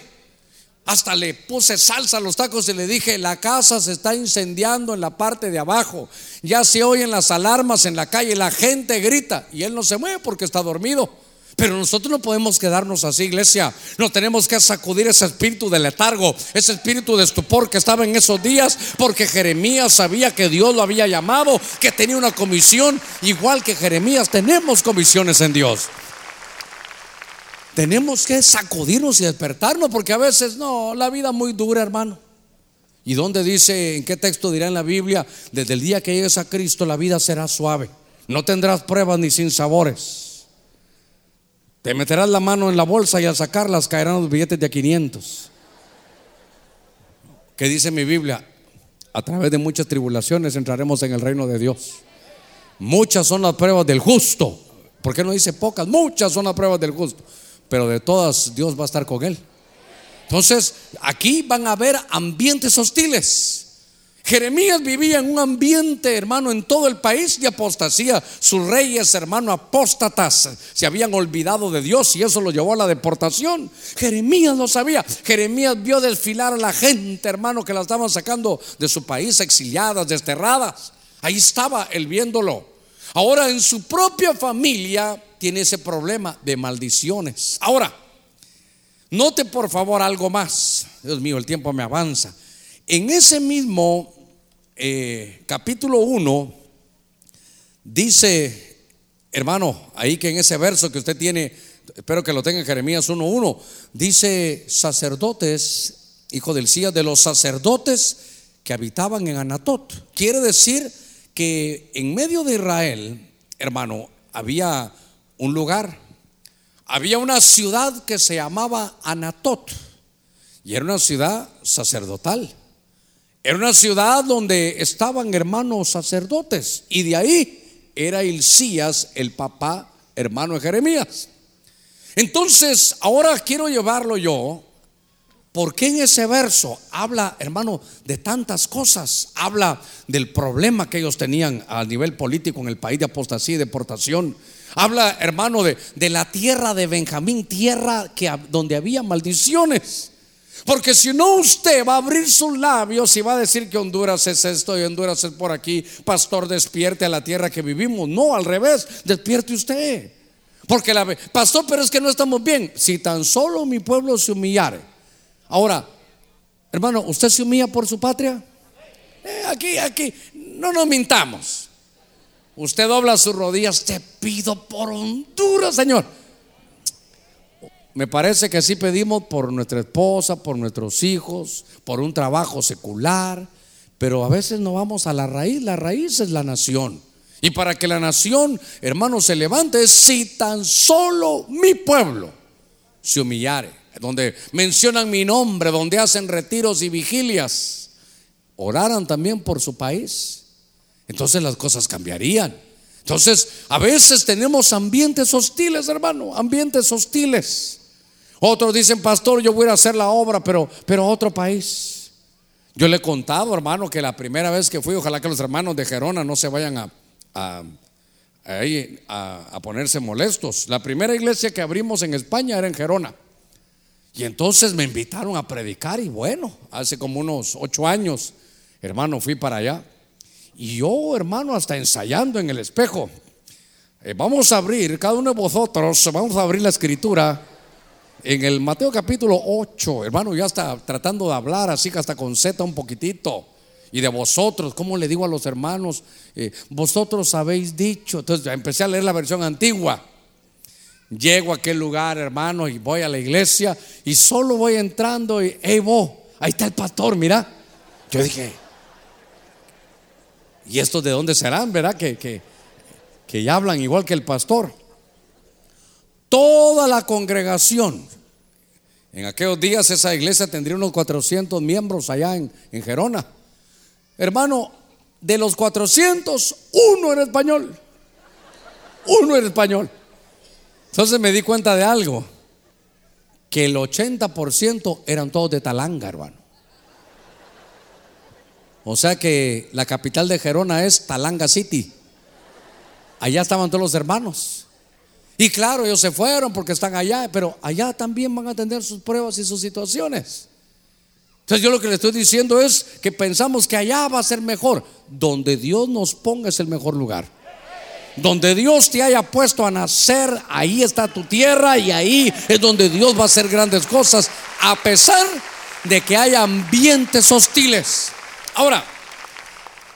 Hasta le puse salsa a los tacos y le dije, la casa se está incendiando en la parte de abajo. Ya se oyen las alarmas en la calle, la gente grita y él no se mueve porque está dormido. Pero nosotros no podemos quedarnos así, iglesia. No tenemos que sacudir ese espíritu de letargo, ese espíritu de estupor que estaba en esos días, porque Jeremías sabía que Dios lo había llamado, que tenía una comisión, igual que Jeremías, tenemos comisiones en Dios tenemos que sacudirnos y despertarnos porque a veces no, la vida muy dura, hermano. ¿Y dónde dice, en qué texto dirá en la Biblia, desde el día que llegues a Cristo la vida será suave, no tendrás pruebas ni sin sabores? Te meterás la mano en la bolsa y al sacarlas caerán los billetes de a 500. ¿Qué dice mi Biblia? A través de muchas tribulaciones entraremos en el reino de Dios. Muchas son las pruebas del justo. ¿Por qué no dice pocas? Muchas son las pruebas del justo. Pero de todas Dios va a estar con él. Entonces, aquí van a haber ambientes hostiles. Jeremías vivía en un ambiente, hermano, en todo el país de apostasía. Sus reyes, hermano, apóstatas, se habían olvidado de Dios y eso lo llevó a la deportación. Jeremías lo sabía. Jeremías vio desfilar a la gente, hermano, que la estaban sacando de su país, exiliadas, desterradas. Ahí estaba él viéndolo. Ahora en su propia familia tiene ese problema de maldiciones. Ahora, note por favor algo más. Dios mío, el tiempo me avanza. En ese mismo eh, capítulo 1 dice, hermano, ahí que en ese verso que usted tiene, espero que lo tenga en Jeremías 1.1, dice sacerdotes, hijo del Cía, de los sacerdotes que habitaban en Anatot. Quiere decir que en medio de Israel, hermano, había un lugar, había una ciudad que se llamaba Anatot y era una ciudad sacerdotal. Era una ciudad donde estaban hermanos sacerdotes y de ahí era Hilcías, el papá hermano de Jeremías. Entonces, ahora quiero llevarlo yo porque en ese verso habla, hermano, de tantas cosas? Habla del problema que ellos tenían a nivel político en el país de apostasía y deportación. Habla, hermano, de, de la tierra de Benjamín, tierra que, donde había maldiciones. Porque si no, usted va a abrir sus labios y va a decir que Honduras es esto y Honduras es por aquí. Pastor, despierte a la tierra que vivimos. No, al revés, despierte usted. Porque la pastor, pero es que no estamos bien. Si tan solo mi pueblo se humillare Ahora, hermano, ¿usted se humilla por su patria? Eh, aquí, aquí, no nos mintamos. Usted dobla sus rodillas, te pido por Honduras, Señor. Me parece que así pedimos por nuestra esposa, por nuestros hijos, por un trabajo secular, pero a veces no vamos a la raíz. La raíz es la nación. Y para que la nación, hermano, se levante, si tan solo mi pueblo se humillare donde mencionan mi nombre, donde hacen retiros y vigilias, oraran también por su país, entonces las cosas cambiarían. Entonces, a veces tenemos ambientes hostiles, hermano, ambientes hostiles. Otros dicen, pastor, yo voy a hacer la obra, pero, pero a otro país. Yo le he contado, hermano, que la primera vez que fui, ojalá que los hermanos de Gerona no se vayan a, a, a ponerse molestos. La primera iglesia que abrimos en España era en Gerona. Y entonces me invitaron a predicar y bueno, hace como unos ocho años, hermano, fui para allá. Y yo, hermano, hasta ensayando en el espejo. Eh, vamos a abrir, cada uno de vosotros, vamos a abrir la escritura en el Mateo capítulo 8. Hermano, ya está tratando de hablar así que hasta con Z un poquitito. Y de vosotros, ¿cómo le digo a los hermanos? Eh, vosotros habéis dicho. Entonces empecé a leer la versión antigua. Llego a aquel lugar, hermano, y voy a la iglesia y solo voy entrando y, hey, vos, ahí está el pastor, mira. Yo dije, ¿y estos de dónde serán, verdad? Que, que, que ya hablan igual que el pastor. Toda la congregación, en aquellos días esa iglesia tendría unos 400 miembros allá en, en Gerona. Hermano, de los 400, uno era español. Uno era español. Entonces me di cuenta de algo, que el 80% eran todos de Talanga, hermano. O sea que la capital de Gerona es Talanga City. Allá estaban todos los hermanos. Y claro, ellos se fueron porque están allá, pero allá también van a tener sus pruebas y sus situaciones. Entonces yo lo que le estoy diciendo es que pensamos que allá va a ser mejor. Donde Dios nos ponga es el mejor lugar. Donde Dios te haya puesto a nacer, ahí está tu tierra y ahí es donde Dios va a hacer grandes cosas, a pesar de que haya ambientes hostiles. Ahora,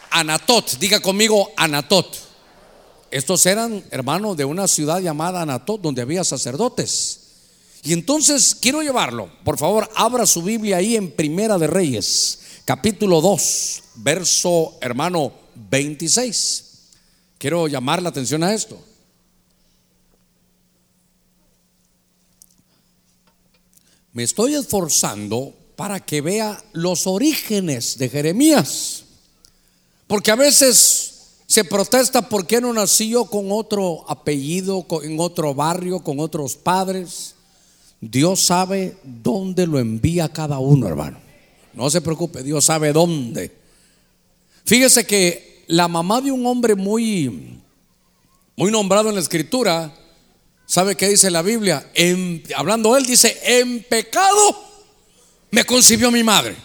Anatot, diga conmigo Anatot. Estos eran hermanos de una ciudad llamada Anatot, donde había sacerdotes. Y entonces quiero llevarlo, por favor, abra su Biblia ahí en Primera de Reyes, capítulo 2, verso hermano 26. Quiero llamar la atención a esto. me estoy esforzando para que vea los orígenes de Jeremías. Porque a veces se protesta porque no nació con otro apellido, en otro barrio, con otros padres. Dios sabe dónde lo envía cada uno, hermano. No se preocupe, Dios sabe dónde. Fíjese que la mamá de un hombre muy, muy nombrado en la escritura, ¿sabe qué dice la Biblia? hablando él, dice, en pecado me concibió mi madre.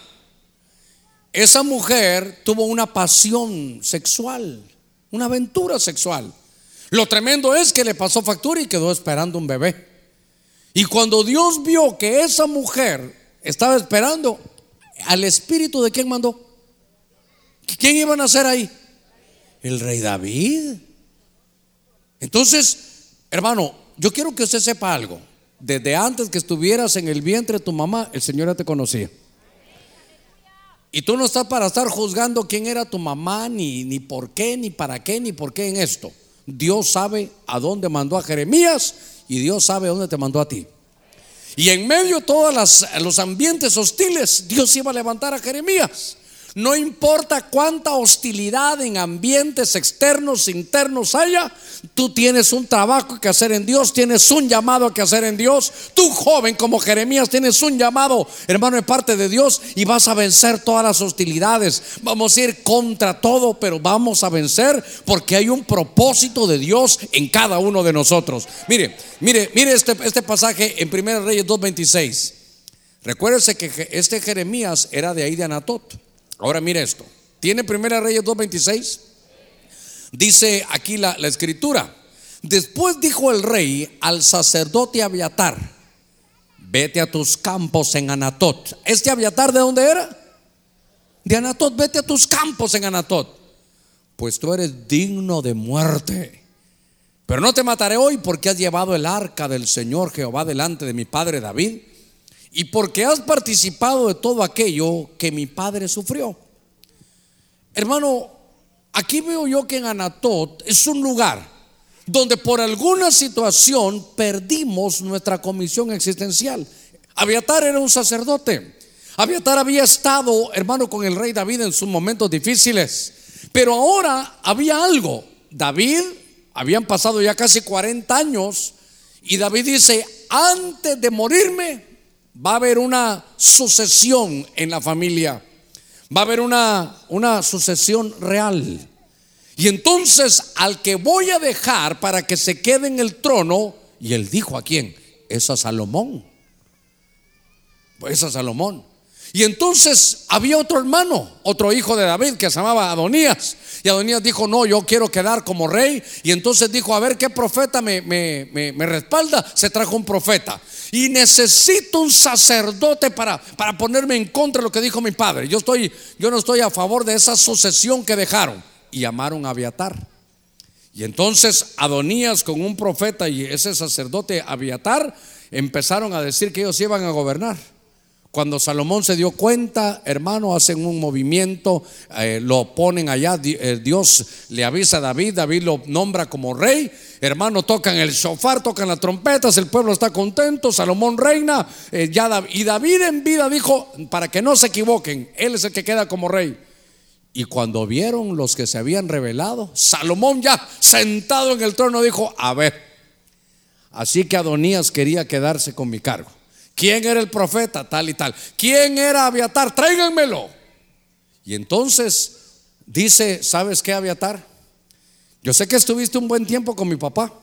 Esa mujer tuvo una pasión sexual, una aventura sexual. Lo tremendo es que le pasó factura y quedó esperando un bebé. Y cuando Dios vio que esa mujer estaba esperando, al espíritu de quién mandó? ¿Quién iba a nacer ahí? El rey David. Entonces, hermano, yo quiero que usted sepa algo. Desde antes que estuvieras en el vientre de tu mamá, el Señor ya te conocía. Y tú no estás para estar juzgando quién era tu mamá, ni, ni por qué, ni para qué, ni por qué en esto. Dios sabe a dónde mandó a Jeremías y Dios sabe a dónde te mandó a ti. Y en medio de todos los ambientes hostiles, Dios iba a levantar a Jeremías. No importa cuánta hostilidad en ambientes externos, internos haya, tú tienes un trabajo que hacer en Dios, tienes un llamado que hacer en Dios. Tú joven como Jeremías tienes un llamado, hermano, de parte de Dios y vas a vencer todas las hostilidades. Vamos a ir contra todo, pero vamos a vencer porque hay un propósito de Dios en cada uno de nosotros. Mire, mire, mire este, este pasaje en 1 Reyes 2.26. Recuérdese que este Jeremías era de ahí de Anatot. Ahora mire esto. ¿Tiene Primera Reyes 2.26? Dice aquí la, la escritura. Después dijo el rey al sacerdote Abiatar, vete a tus campos en Anatot. ¿Este Abiatar de dónde era? De Anatot, vete a tus campos en Anatot. Pues tú eres digno de muerte. Pero no te mataré hoy porque has llevado el arca del Señor Jehová delante de mi padre David y porque has participado de todo aquello que mi padre sufrió. Hermano, aquí veo yo que en Anatot es un lugar donde por alguna situación perdimos nuestra comisión existencial. Abiatar era un sacerdote. Abiatar había estado, hermano, con el rey David en sus momentos difíciles. Pero ahora había algo. David, habían pasado ya casi 40 años, y David dice, antes de morirme, va a haber una sucesión en la familia. Va a haber una, una sucesión real. Y entonces al que voy a dejar para que se quede en el trono, y él dijo a quién, es a Salomón. Pues es a Salomón. Y entonces había otro hermano, otro hijo de David que se llamaba Adonías. Y Adonías dijo, no, yo quiero quedar como rey. Y entonces dijo, a ver qué profeta me, me, respalda. Se trajo un profeta. Y necesito un sacerdote para, para ponerme en contra de lo que dijo mi padre. Yo, estoy, yo no estoy a favor de esa sucesión que dejaron. Y llamaron a Abiatar. Y entonces Adonías con un profeta y ese sacerdote Abiatar empezaron a decir que ellos iban a gobernar. Cuando Salomón se dio cuenta, hermano, hacen un movimiento, eh, lo ponen allá, eh, Dios le avisa a David, David lo nombra como rey, hermano, tocan el shofar, tocan las trompetas, el pueblo está contento, Salomón reina, eh, ya, y David en vida dijo, para que no se equivoquen, él es el que queda como rey. Y cuando vieron los que se habían revelado, Salomón ya sentado en el trono dijo, a ver, así que Adonías quería quedarse con mi cargo. ¿Quién era el profeta? Tal y tal. ¿Quién era Abiatar? Tráiganmelo. Y entonces dice, ¿sabes qué, Abiatar? Yo sé que estuviste un buen tiempo con mi papá,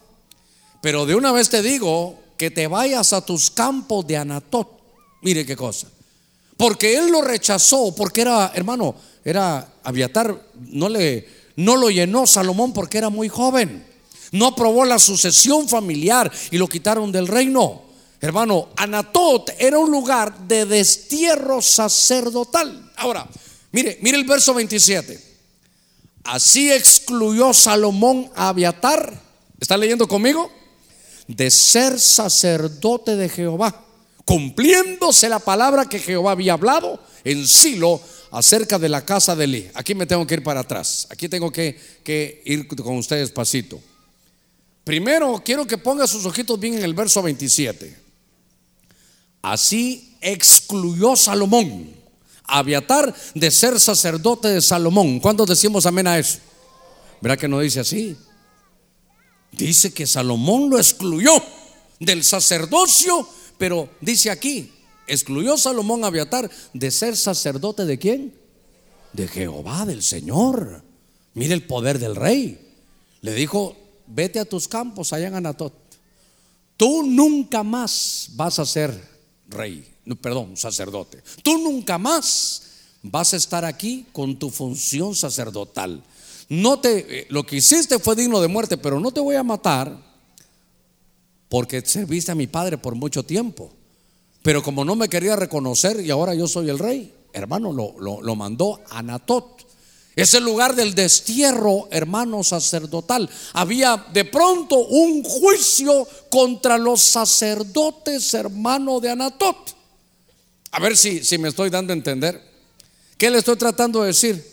pero de una vez te digo que te vayas a tus campos de Anatot. Mire qué cosa. Porque él lo rechazó, porque era, hermano, era Abiatar, no le, no lo llenó Salomón porque era muy joven. No aprobó la sucesión familiar y lo quitaron del reino. Hermano, Anatot era un lugar de destierro sacerdotal. Ahora, mire, mire el verso 27. Así excluyó Salomón a Abiatar. ¿Está leyendo conmigo? De ser sacerdote de Jehová, cumpliéndose la palabra que Jehová había hablado en Silo acerca de la casa de Eli. Aquí me tengo que ir para atrás. Aquí tengo que, que ir con ustedes pasito. Primero, quiero que ponga sus ojitos bien en el verso 27. Así excluyó Salomón a Abiatar de ser sacerdote de Salomón. ¿Cuándo decimos amén a eso? ¿Verdad que no dice así? Dice que Salomón lo excluyó del sacerdocio, pero dice aquí, excluyó Salomón a Abiatar de ser sacerdote de quién? De Jehová, del Señor. Mire el poder del rey. Le dijo, vete a tus campos allá en Anatot. Tú nunca más vas a ser rey, perdón, sacerdote. Tú nunca más vas a estar aquí con tu función sacerdotal. No te, eh, lo que hiciste fue digno de muerte, pero no te voy a matar porque serviste a mi padre por mucho tiempo. Pero como no me quería reconocer y ahora yo soy el rey, hermano, lo, lo mandó a. Es el lugar del destierro, hermano sacerdotal. Había de pronto un juicio contra los sacerdotes, hermano de Anatot. A ver si, si me estoy dando a entender. ¿Qué le estoy tratando de decir?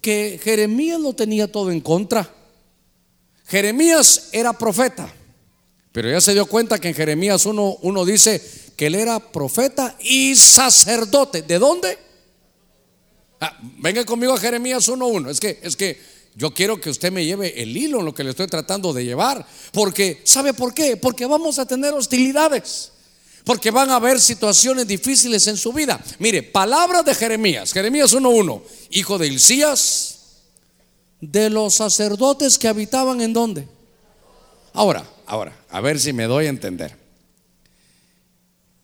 Que Jeremías lo tenía todo en contra. Jeremías era profeta, pero ya se dio cuenta que en Jeremías uno, uno dice que él era profeta y sacerdote. ¿De dónde? Ah, venga conmigo a Jeremías 1.1. Es que, es que yo quiero que usted me lleve el hilo en lo que le estoy tratando de llevar. Porque, ¿sabe por qué? Porque vamos a tener hostilidades. Porque van a haber situaciones difíciles en su vida. Mire, palabras de Jeremías. Jeremías 1.1. Hijo de Hilcías, de los sacerdotes que habitaban en dónde. Ahora, ahora, a ver si me doy a entender.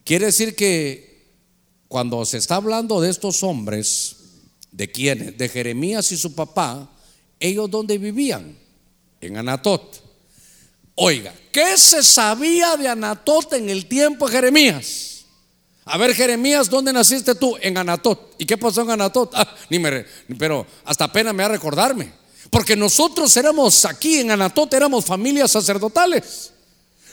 Quiere decir que cuando se está hablando de estos hombres, ¿De quiénes? De Jeremías y su papá. ¿Ellos dónde vivían? En Anatot. Oiga, ¿qué se sabía de Anatot en el tiempo de Jeremías? A ver, Jeremías, ¿dónde naciste tú? En Anatot. ¿Y qué pasó en Anatot? Ah, ni me, pero hasta pena me va a recordarme. Porque nosotros éramos aquí en Anatot, éramos familias sacerdotales.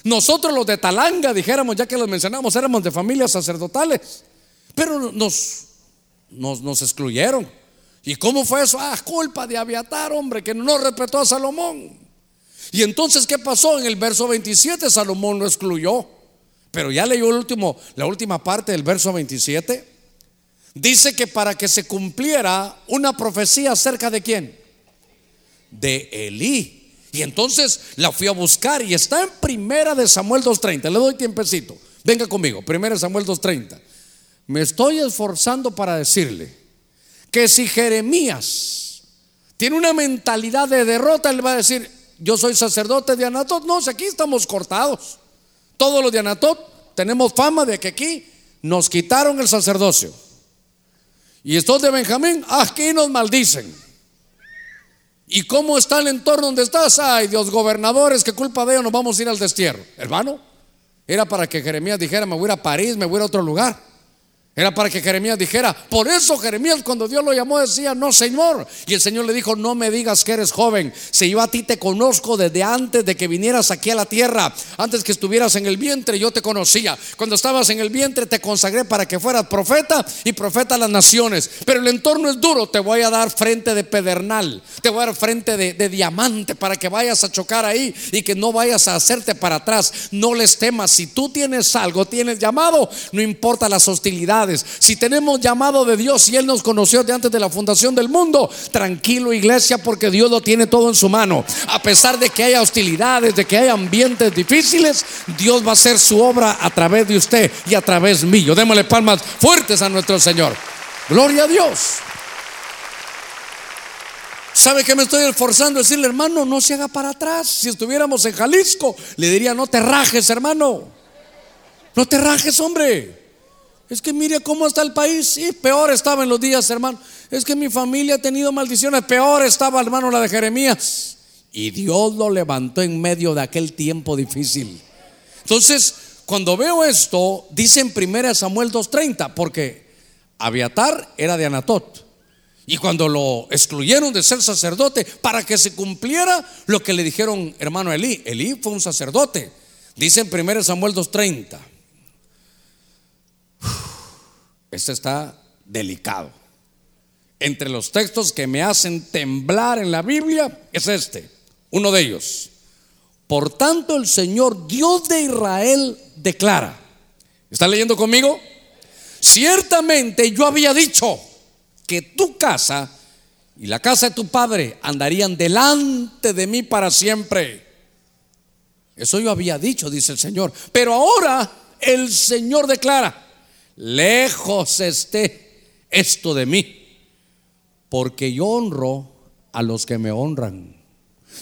Nosotros los de Talanga, dijéramos, ya que los mencionamos, éramos de familias sacerdotales. Pero nos nos, excluyeron. ¿Y cómo fue eso? Ah, culpa de Abiatar, hombre, que no respetó a Salomón. Y entonces, ¿qué pasó? En el verso 27 Salomón lo excluyó. Pero ya leyó último, la última parte del verso 27. Dice que para que se cumpliera una profecía acerca de quién? De Elí. Y entonces la fui a buscar y está en primera de Samuel 2.30. Le doy tiempecito. Venga conmigo, primera de Samuel 2.30 me estoy esforzando para decirle que si Jeremías tiene una mentalidad de derrota, él va a decir, yo soy sacerdote de Anatot. No, si aquí estamos cortados. Todos los de Anatot tenemos fama de que aquí nos quitaron el sacerdocio. Y estos de Benjamín, aquí nos maldicen. ¿Y cómo está el entorno donde estás? Ay, Dios, gobernadores, qué culpa de ellos, nos vamos a ir al destierro. Hermano, era para que Jeremías dijera, me voy a ir a París, me voy a a otro lugar. Era para que Jeremías dijera, por eso Jeremías cuando Dios lo llamó decía, no Señor. Y el Señor le dijo, no me digas que eres joven, si yo a ti te conozco desde antes de que vinieras aquí a la tierra, antes que estuvieras en el vientre, yo te conocía. Cuando estabas en el vientre te consagré para que fueras profeta y profeta a las naciones. Pero el entorno es duro, te voy a dar frente de pedernal, te voy a dar frente de, de diamante para que vayas a chocar ahí y que no vayas a hacerte para atrás. No les temas, si tú tienes algo, tienes llamado, no importa las hostilidades si tenemos llamado de Dios y Él nos conoció de antes de la fundación del mundo, tranquilo iglesia porque Dios lo tiene todo en su mano. A pesar de que haya hostilidades, de que haya ambientes difíciles, Dios va a hacer su obra a través de usted y a través mío. Démosle palmas fuertes a nuestro Señor. Gloria a Dios. ¿Sabe que me estoy esforzando? Decirle, hermano, no se haga para atrás. Si estuviéramos en Jalisco, le diría, no te rajes, hermano. No te rajes, hombre. Es que mire cómo está el país. Sí, peor estaba en los días, hermano. Es que mi familia ha tenido maldiciones. Peor estaba, hermano, la de Jeremías. Y Dios lo levantó en medio de aquel tiempo difícil. Entonces, cuando veo esto, dice en 1 Samuel 2.30, porque Abiatar era de Anatot. Y cuando lo excluyeron de ser sacerdote, para que se cumpliera lo que le dijeron hermano Elí, Elí fue un sacerdote. Dice en 1 Samuel 2.30. Este está delicado. Entre los textos que me hacen temblar en la Biblia es este, uno de ellos. Por tanto, el Señor, Dios de Israel, declara. ¿Está leyendo conmigo? Ciertamente yo había dicho que tu casa y la casa de tu padre andarían delante de mí para siempre. Eso yo había dicho, dice el Señor. Pero ahora el Señor declara, lejos esté esto de mí, porque yo honro a los que me honran.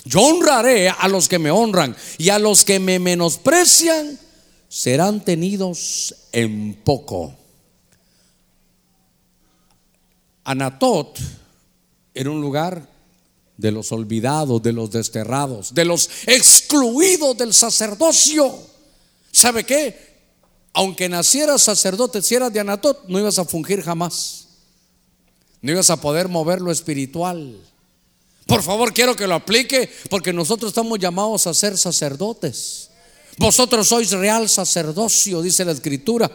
Yo honraré a los que me honran y a los que me menosprecian serán tenidos en poco. Anatot era un lugar de los olvidados, de los desterrados, de los excluidos del sacerdocio. ¿Sabe qué? Aunque nacieras sacerdote, si eras de Anatot, no ibas a fungir jamás. No ibas a poder mover lo espiritual. Por favor, quiero que lo aplique porque nosotros estamos llamados a ser sacerdotes. Vosotros sois real sacerdocio, dice la escritura.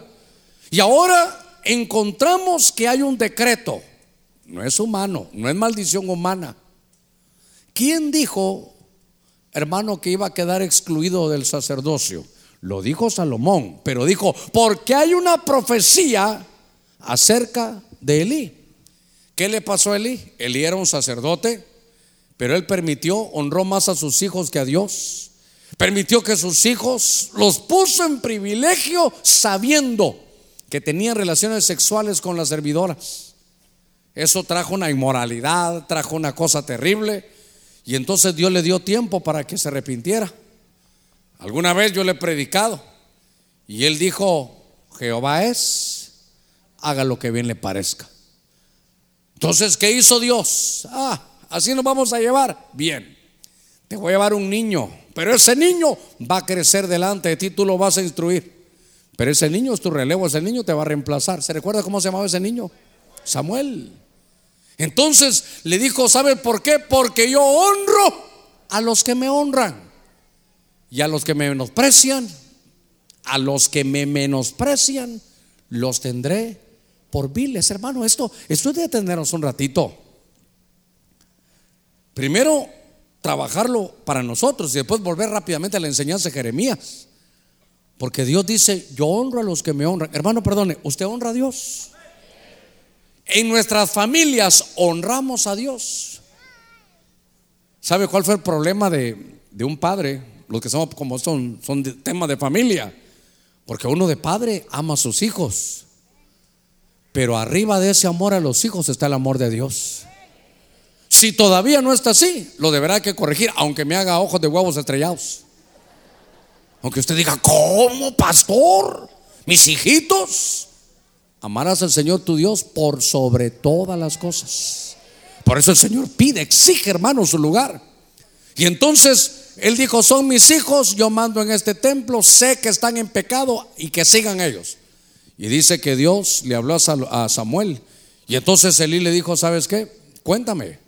Y ahora encontramos que hay un decreto no es humano, no es maldición humana. ¿Quién dijo, hermano, que iba a quedar excluido del sacerdocio? Lo dijo Salomón, pero dijo, porque hay una profecía acerca de Elí. ¿Qué le pasó a Elí? Elí era un sacerdote, pero él permitió, honró más a sus hijos que a Dios. Permitió que sus hijos los puso en privilegio sabiendo que tenían relaciones sexuales con las servidoras. Eso trajo una inmoralidad, trajo una cosa terrible. Y entonces Dios le dio tiempo para que se arrepintiera. Alguna vez yo le he predicado. Y él dijo, Jehová es, haga lo que bien le parezca. Entonces, ¿qué hizo Dios? Ah, así nos vamos a llevar. Bien, te voy a llevar un niño, pero ese niño va a crecer delante de ti, tú lo vas a instruir. Pero ese niño es tu relevo, ese niño te va a reemplazar. ¿Se recuerda cómo se llamaba ese niño? Samuel. Entonces le dijo, ¿sabe por qué? Porque yo honro a los que me honran y a los que me menosprecian, a los que me menosprecian, los tendré por viles, hermano. Esto, esto es de detenernos un ratito. Primero, trabajarlo para nosotros y después volver rápidamente a la enseñanza de Jeremías. Porque Dios dice, yo honro a los que me honran. Hermano, perdone, ¿usted honra a Dios? En nuestras familias honramos a Dios. ¿Sabe cuál fue el problema de, un padre? Los que somos como son, son de, tema de familia. Porque uno de padre ama a sus hijos. Pero arriba de ese amor a los hijos está el amor de Dios. Si todavía no está así, lo deberá que corregir, aunque me haga ojos de huevos estrellados. Aunque usted diga, ¿cómo, pastor? Mis hijitos. Amarás al Señor tu Dios por sobre todas las cosas. Por eso el Señor pide, exige, hermano, su lugar. Y entonces Él dijo, son mis hijos, yo mando en este templo, sé que están en pecado y que sigan ellos. Y dice que Dios le habló a Samuel. Y entonces Elí le dijo, ¿sabes qué? Cuéntame.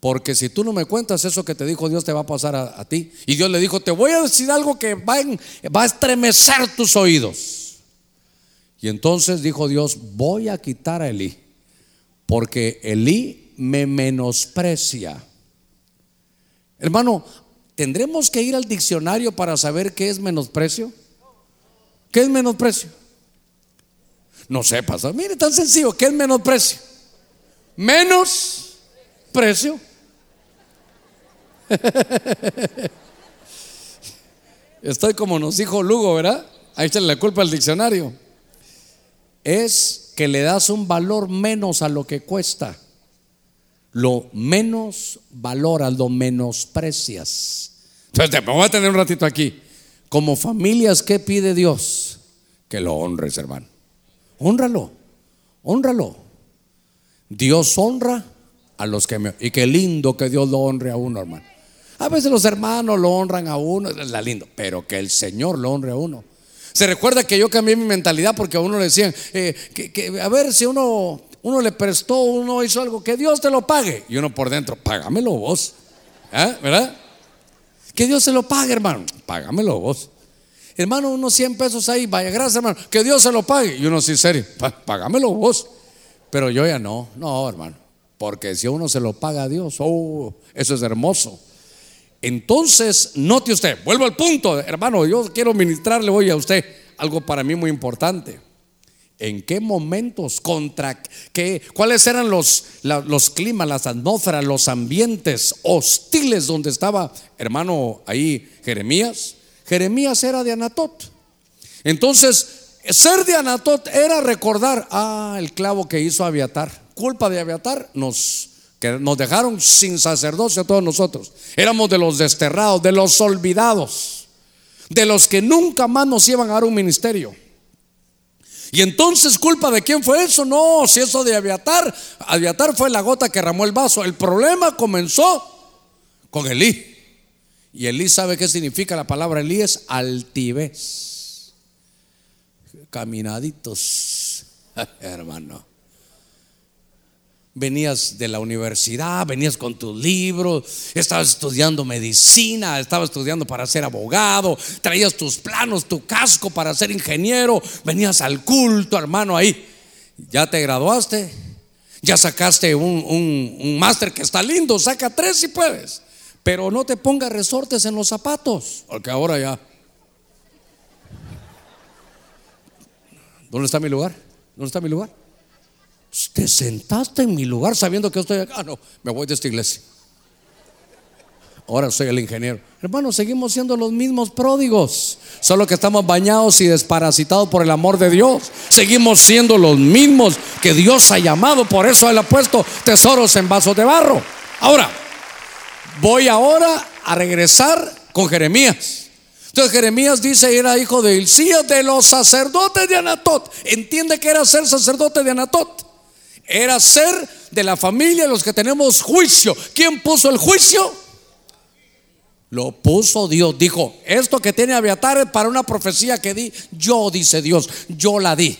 Porque si tú no me cuentas eso que te dijo Dios, te va a pasar a, ti. Y Dios le dijo, te voy a decir algo que va, va a estremecer tus oídos. Y entonces dijo Dios, voy a quitar a Elí, porque Elí me menosprecia. Hermano, ¿tendremos que ir al diccionario para saber qué es menosprecio? ¿Qué es menosprecio? No sé, pastor. Mire, tan sencillo, ¿qué es menosprecio? Menos precio. Estoy como nos dijo Lugo, ¿verdad? Ahí está la culpa al diccionario es que le das un valor menos a lo que cuesta. Lo menos valoras, lo menosprecias. Entonces, te voy a tener un ratito aquí. Como familias, ¿qué pide Dios? Que lo honres, hermano. Honralo, honralo. Dios honra a los que me... Y qué lindo que Dios lo honre a uno, hermano. A veces los hermanos lo honran a uno, es la lindo, pero que el Señor lo honre a uno. Se recuerda que yo cambié mi mentalidad porque a uno le decían, eh, que, a ver si uno, uno le prestó, uno hizo algo, que Dios te lo pague. Y uno por dentro, págamelo vos. ¿Eh? ¿Verdad? Que Dios se lo pague, hermano. Págamelo vos. Hermano, unos 100 pesos ahí, vaya, gracias, hermano. Que Dios se lo pague. Y uno, sí, serio, págamelo vos. Pero yo ya no, no, hermano. Porque si uno se lo paga a Dios, oh, eso es hermoso. Entonces, note usted, vuelvo al punto, hermano, yo quiero ministrarle hoy a usted. algo para mí muy importante. ¿En qué momentos? ¿Contra qué? ¿Cuáles eran los, los climas, las atmósferas, los ambientes hostiles donde estaba, hermano, ahí Jeremías? Jeremías era de Anatot. Entonces, ser de Anatot era recordar, ah, el clavo que hizo Aviatar. Culpa de Aviatar nos, que nos dejaron sin sacerdocio a todos nosotros. Éramos de los desterrados, de los olvidados, de los que nunca más nos iban a dar un ministerio. Y entonces, ¿culpa de quién fue eso? No, si eso de Aviatar, Aviatar fue la gota que ramó el vaso. El problema comenzó con Elí. Y Elí sabe qué significa la palabra Elí es altivez. Caminaditos, hermano venías de la universidad, venías con tus libros, estabas estudiando medicina, estabas estudiando para ser abogado, traías tus planos, tu casco para ser ingeniero, venías al culto, hermano, ahí. Ya te graduaste, ya sacaste un, un máster que está lindo, saca tres si puedes, pero no te pongas resortes en los zapatos, porque ahora ya... ¿Dónde está mi lugar? ¿Dónde está mi lugar? Te sentaste en mi lugar sabiendo que yo estoy acá. Ah, no, me voy de esta iglesia. Ahora soy el ingeniero. Hermano, seguimos siendo los mismos pródigos, solo que estamos bañados y desparasitados por el amor de Dios. Seguimos siendo los mismos que Dios ha llamado, por eso Él ha puesto tesoros en vasos de barro. Ahora, voy ahora a regresar con Jeremías. Entonces Jeremías dice, era hijo de Hilcías de los sacerdotes de Anatot. Entiende que era ser sacerdote de Anatot era ser de la familia los que tenemos juicio. ¿Quién puso el juicio? Lo puso Dios. Dijo, esto que tiene Abiatar es para una profecía que di. Yo, dice Dios, yo la di.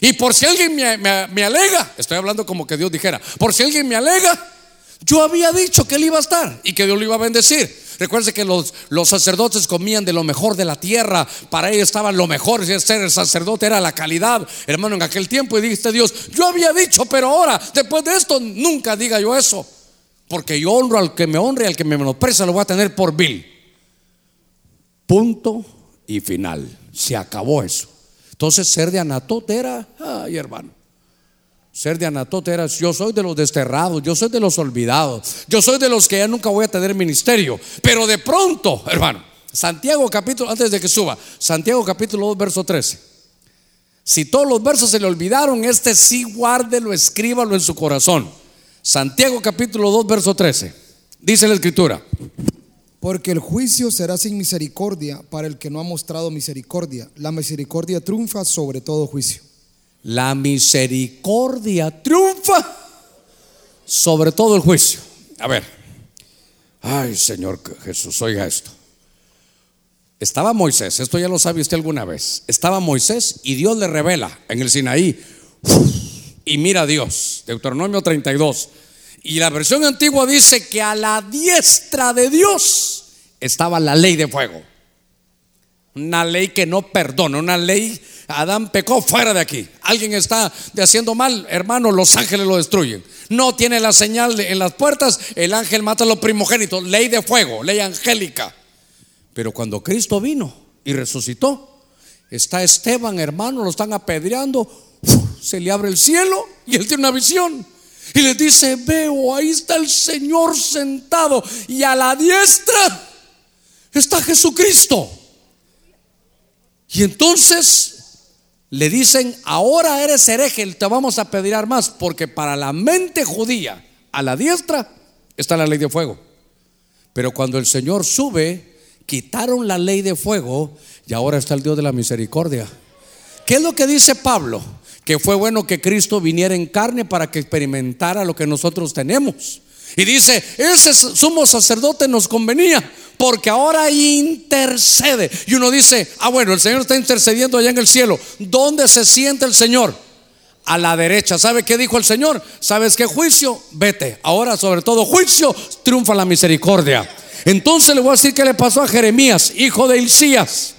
Y por si alguien me, me alega, estoy hablando como que Dios dijera, por si alguien me alega, yo había dicho que él iba a estar y que Dios lo iba a bendecir. Recuerde que los, los, sacerdotes comían de lo mejor de la tierra. Para ellos estaba lo mejor. Ser el sacerdote era la calidad, hermano, en aquel tiempo. Y dijiste Dios, yo había dicho, pero ahora, después de esto, nunca diga yo eso. Porque yo honro al que me honre y al que me menosprecia lo voy a tener por vil. Punto y final. Se acabó eso. Entonces, ser de Anatot era, ay hermano. Ser de Anatot era, yo soy de los desterrados, yo soy de los olvidados, yo soy de los que ya nunca voy a tener ministerio. Pero de pronto, hermano, Santiago capítulo, antes de que suba, Santiago capítulo 2, verso 13. Si todos los versos se le olvidaron, este sí guárdelo, escríbalo en su corazón. Santiago capítulo 2, verso 13. Dice la escritura. Porque el juicio será sin misericordia para el que no ha mostrado misericordia. La misericordia triunfa sobre todo juicio. La misericordia triunfa sobre todo el juicio. A ver, ay Señor Jesús, oiga esto. Estaba Moisés, esto ya lo sabe usted alguna vez. Estaba Moisés y Dios le revela en el Sinaí. Y mira a Dios, Deuteronomio 32. Y la versión antigua dice que a la diestra de Dios estaba la ley de fuego. Una ley que no perdona, una ley Adán pecó fuera de aquí. Alguien está haciendo mal, hermano, los ángeles lo destruyen. No tiene la señal en las puertas, el ángel mata a los primogénitos. Ley de fuego, ley angélica. Pero cuando Cristo vino y resucitó, está Esteban, hermano, lo están apedreando. Se le abre el cielo y él tiene una visión. Y le dice, veo, ahí está el Señor sentado y a la diestra está Jesucristo. Y entonces le dicen, ahora eres hereje, te vamos a pedir más, porque para la mente judía, a la diestra, está la ley de fuego. Pero cuando el Señor sube, quitaron la ley de fuego y ahora está el Dios de la misericordia. ¿Qué es lo que dice Pablo? Que fue bueno que Cristo viniera en carne para que experimentara lo que nosotros tenemos. Y dice, ese sumo sacerdote nos convenía porque ahora intercede. Y uno dice, ah, bueno, el Señor está intercediendo allá en el cielo. ¿Dónde se siente el Señor? A la derecha. ¿Sabe qué dijo el Señor? ¿Sabes qué juicio? Vete. Ahora, sobre todo juicio, triunfa la misericordia. Entonces le voy a decir qué le pasó a Jeremías, hijo de Hilcías.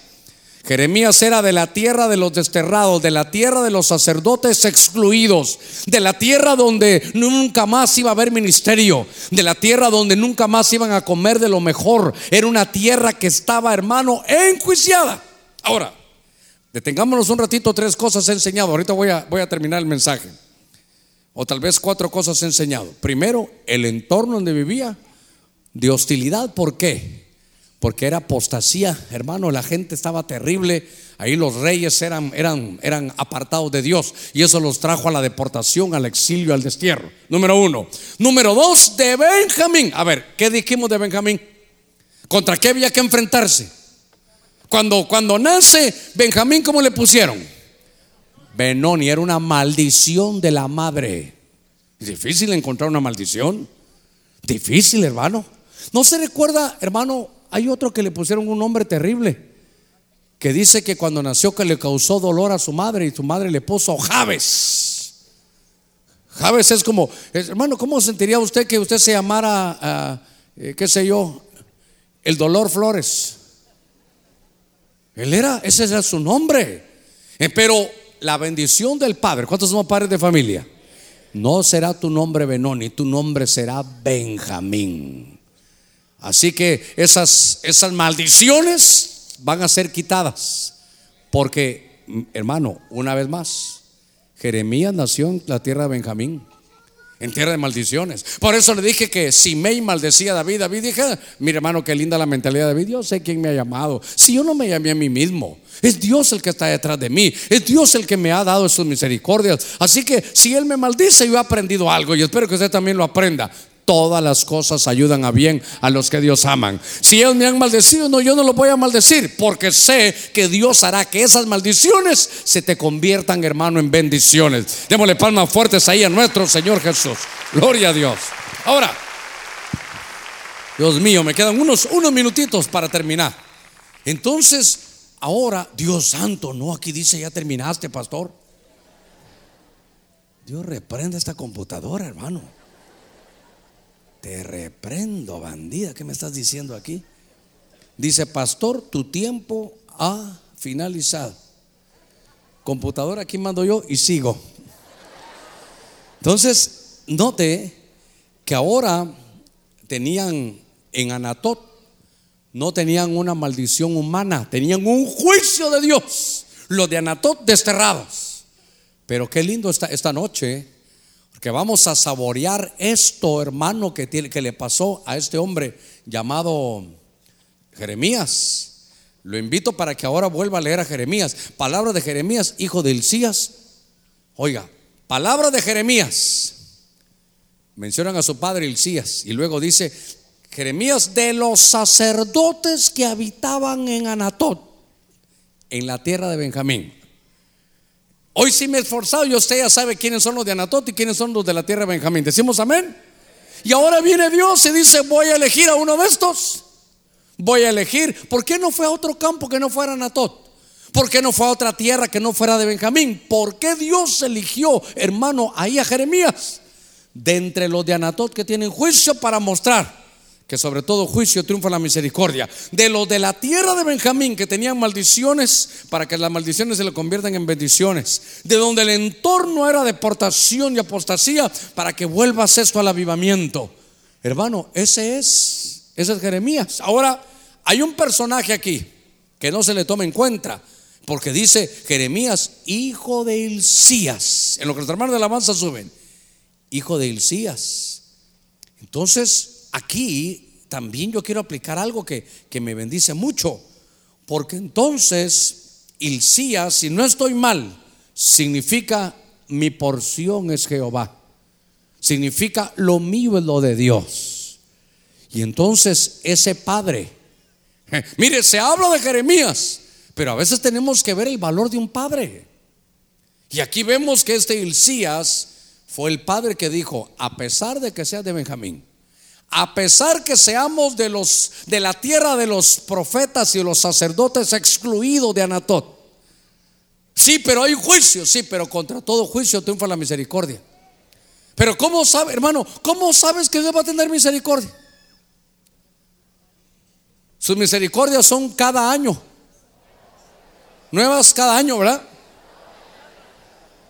Jeremías era de la tierra de los desterrados, de la tierra de los sacerdotes excluidos, de la tierra donde nunca más iba a haber ministerio, de la tierra donde nunca más iban a comer de lo mejor. Era una tierra que estaba, hermano, enjuiciada. Ahora, Detengámonos un ratito, tres cosas he enseñado. Ahorita voy a, voy a terminar el mensaje. O tal vez cuatro cosas he enseñado. Primero, el entorno donde vivía de hostilidad. ¿Por qué? Porque era apostasía, hermano, la gente estaba terrible. Ahí los reyes eran, eran, eran apartados de Dios y eso los trajo a la deportación, al exilio, al destierro. Número uno. Número dos, de Benjamín. A ver, ¿qué dijimos de Benjamín? ¿Contra qué había que enfrentarse? Cuando, cuando nace Benjamín, ¿cómo le pusieron? Benoni, era una maldición de la madre. Difícil encontrar una maldición. Difícil, hermano. ¿No se recuerda, hermano? Hay otro que le pusieron un nombre terrible. Que dice que cuando nació que le causó dolor a su madre y su madre le puso Javes. Javes es como, hermano, ¿cómo sentiría usted que usted se llamara, eh, qué sé yo, el dolor Flores? Él era, ese era su nombre. Eh, pero la bendición del Padre, ¿cuántos somos padres de familia? No será tu nombre Benoni, tu nombre será Benjamín. Así que esas, esas maldiciones van a ser quitadas. Porque, hermano, una vez más, Jeremías nació en la tierra de Benjamín en tierra de maldiciones. Por eso le dije que si Simei maldecía a David, David dije, mi hermano, qué linda la mentalidad de David, yo sé quién me ha llamado. Si yo no me llamé a mí mismo, es Dios el que está detrás de mí, es Dios el que me ha dado sus misericordias. Así que si Él me maldice, yo he aprendido algo y espero que usted también lo aprenda todas las cosas ayudan a bien a los que Dios aman. Si ellos me han maldecido, no, yo no lo voy a maldecir, porque sé que Dios hará que esas maldiciones se te conviertan, hermano, en bendiciones. Démosle palmas fuertes ahí a nuestro Señor Jesús. Gloria a Dios. Ahora, Dios mío, me quedan unos, unos minutitos para terminar. Entonces, ahora, Dios santo, no, aquí dice, ya terminaste, pastor. Dios reprende esta computadora, hermano. Te reprendo, bandida. ¿Qué me estás diciendo aquí? Dice, pastor, tu tiempo ha finalizado. Computadora, aquí mando yo y sigo. Entonces, note que ahora tenían en Anatot, no tenían una maldición humana, tenían un juicio de Dios. Los de Anatot desterrados. Pero qué lindo esta, esta noche que vamos a saborear esto, hermano, que, que le pasó a este hombre llamado Jeremías. Lo invito para que ahora vuelva a leer a Jeremías. Palabra de Jeremías, hijo de Elías. Oiga, palabra de Jeremías. Mencionan a su padre Elías y luego dice Jeremías de los sacerdotes que habitaban en Anatot, en la tierra de Benjamín. Hoy sí me he esforzado y usted ya sabe quiénes son los de Anatot y quiénes son los de la tierra de Benjamín. Decimos amén. Y ahora viene Dios y dice, voy a elegir a uno de estos. Voy a elegir. ¿Por qué no fue a otro campo que no fuera Anatot? ¿Por qué no fue a otra tierra que no fuera de Benjamín? ¿Por qué Dios eligió, hermano, ahí a Jeremías? De entre los de Anatot que tienen juicio para mostrar que sobre todo juicio triunfa la misericordia. De los de la tierra de Benjamín que tenían maldiciones, para que las maldiciones se le conviertan en bendiciones. De donde el entorno era deportación y apostasía, para que vuelvas esto al avivamiento. Hermano, ese es, ese es Jeremías. Ahora, hay un personaje aquí que no se le toma en cuenta. Porque dice Jeremías, hijo de Hilcías. En lo que los hermanos de alabanza suben, hijo de Hilcías. Entonces, aquí también yo quiero aplicar algo que, me bendice mucho, porque entonces Ilcía, si no estoy mal, significa mi porción es Jehová, significa lo mío es lo de Dios. Y entonces ese padre, mire, se habla de Jeremías, pero a veces tenemos que ver el valor de un padre. Y aquí vemos que este Ilcías fue el padre que dijo, a pesar de que sea de Benjamín, a pesar que seamos de los de la tierra de los profetas y los sacerdotes excluidos de Anatot. Sí, pero hay juicio, sí, pero contra todo juicio triunfa la misericordia. Pero ¿cómo sabe, hermano? ¿Cómo sabes que Dios va a tener misericordia? Sus misericordias son cada año. Nuevas cada año, ¿verdad?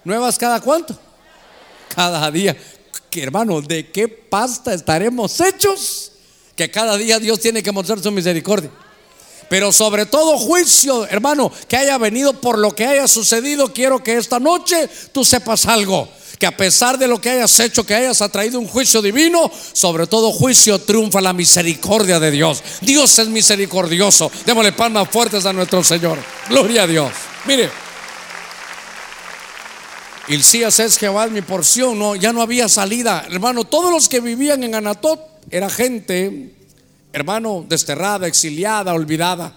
Nuevas cada cuánto? Cada día hermano, ¿de qué pasta estaremos hechos? Que cada día Dios tiene que mostrar su misericordia. Pero sobre todo juicio, hermano, que haya venido por lo que haya sucedido, quiero que esta noche tú sepas algo. Que a pesar de lo que hayas hecho, que hayas atraído un juicio divino, sobre todo juicio triunfa la misericordia de Dios. Dios es misericordioso. Démosle palmas fuertes a nuestro Señor. Gloria a Dios. Mire. Ilcías es Jehová mi porción, no, ya no había salida. Hermano, todos los que vivían en Anatot era gente, hermano, desterrada, exiliada, olvidada.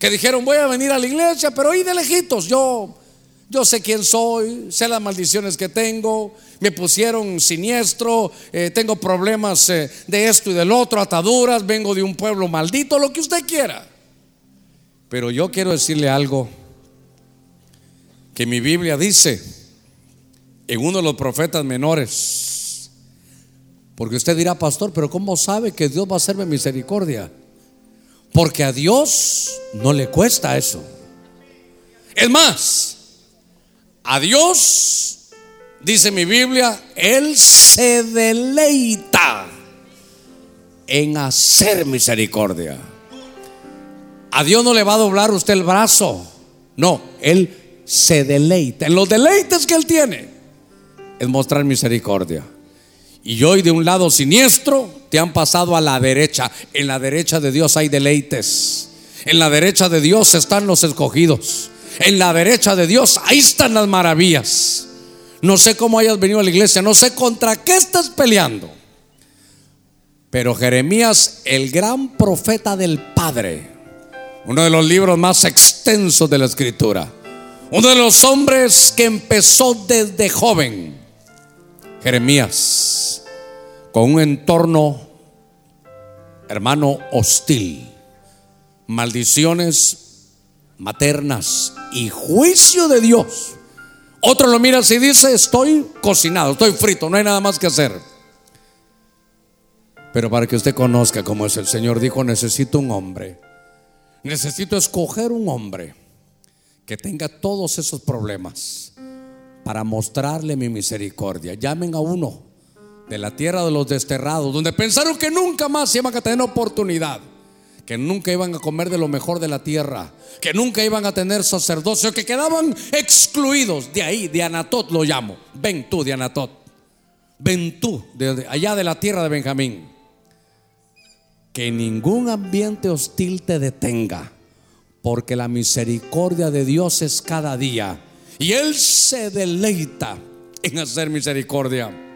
Que dijeron, voy a venir a la iglesia, pero ahí de lejitos. Yo, yo sé quién soy, sé las maldiciones que tengo. Me pusieron siniestro, eh, tengo problemas eh, de esto y del otro, ataduras, vengo de un pueblo maldito, lo que usted quiera. Pero yo quiero decirle algo que mi Biblia dice en uno de los profetas menores. Porque usted dirá, pastor, pero ¿cómo sabe que Dios va a hacerme misericordia? Porque a Dios no le cuesta eso. Es más, a Dios, dice mi Biblia, Él se deleita en hacer misericordia. A Dios no le va a doblar usted el brazo. No, Él se deleita en los deleites que Él tiene es mostrar misericordia. Y hoy de un lado siniestro te han pasado a la derecha. En la derecha de Dios hay deleites. En la derecha de Dios están los escogidos. En la derecha de Dios ahí están las maravillas. No sé cómo hayas venido a la iglesia, no sé contra qué estás peleando. Pero Jeremías, el gran profeta del Padre, uno de los libros más extensos de la escritura, uno de los hombres que empezó desde joven, Jeremías, con un entorno, hermano, hostil, maldiciones maternas y juicio de Dios. Otro lo mira y dice, estoy cocinado, estoy frito, no hay nada más que hacer. Pero para que usted conozca cómo es el Señor, dijo, necesito un hombre. Necesito escoger un hombre que tenga todos esos problemas para mostrarle mi misericordia. Llamen a uno de la tierra de los desterrados, donde pensaron que nunca más iban a tener oportunidad, que nunca iban a comer de lo mejor de la tierra, que nunca iban a tener sacerdocio, que quedaban excluidos de ahí, de Anatot lo llamo. Ven tú de Anatot, ven tú de allá de la tierra de Benjamín. Que ningún ambiente hostil te detenga, porque la misericordia de Dios es cada día y Él se deleita en hacer misericordia.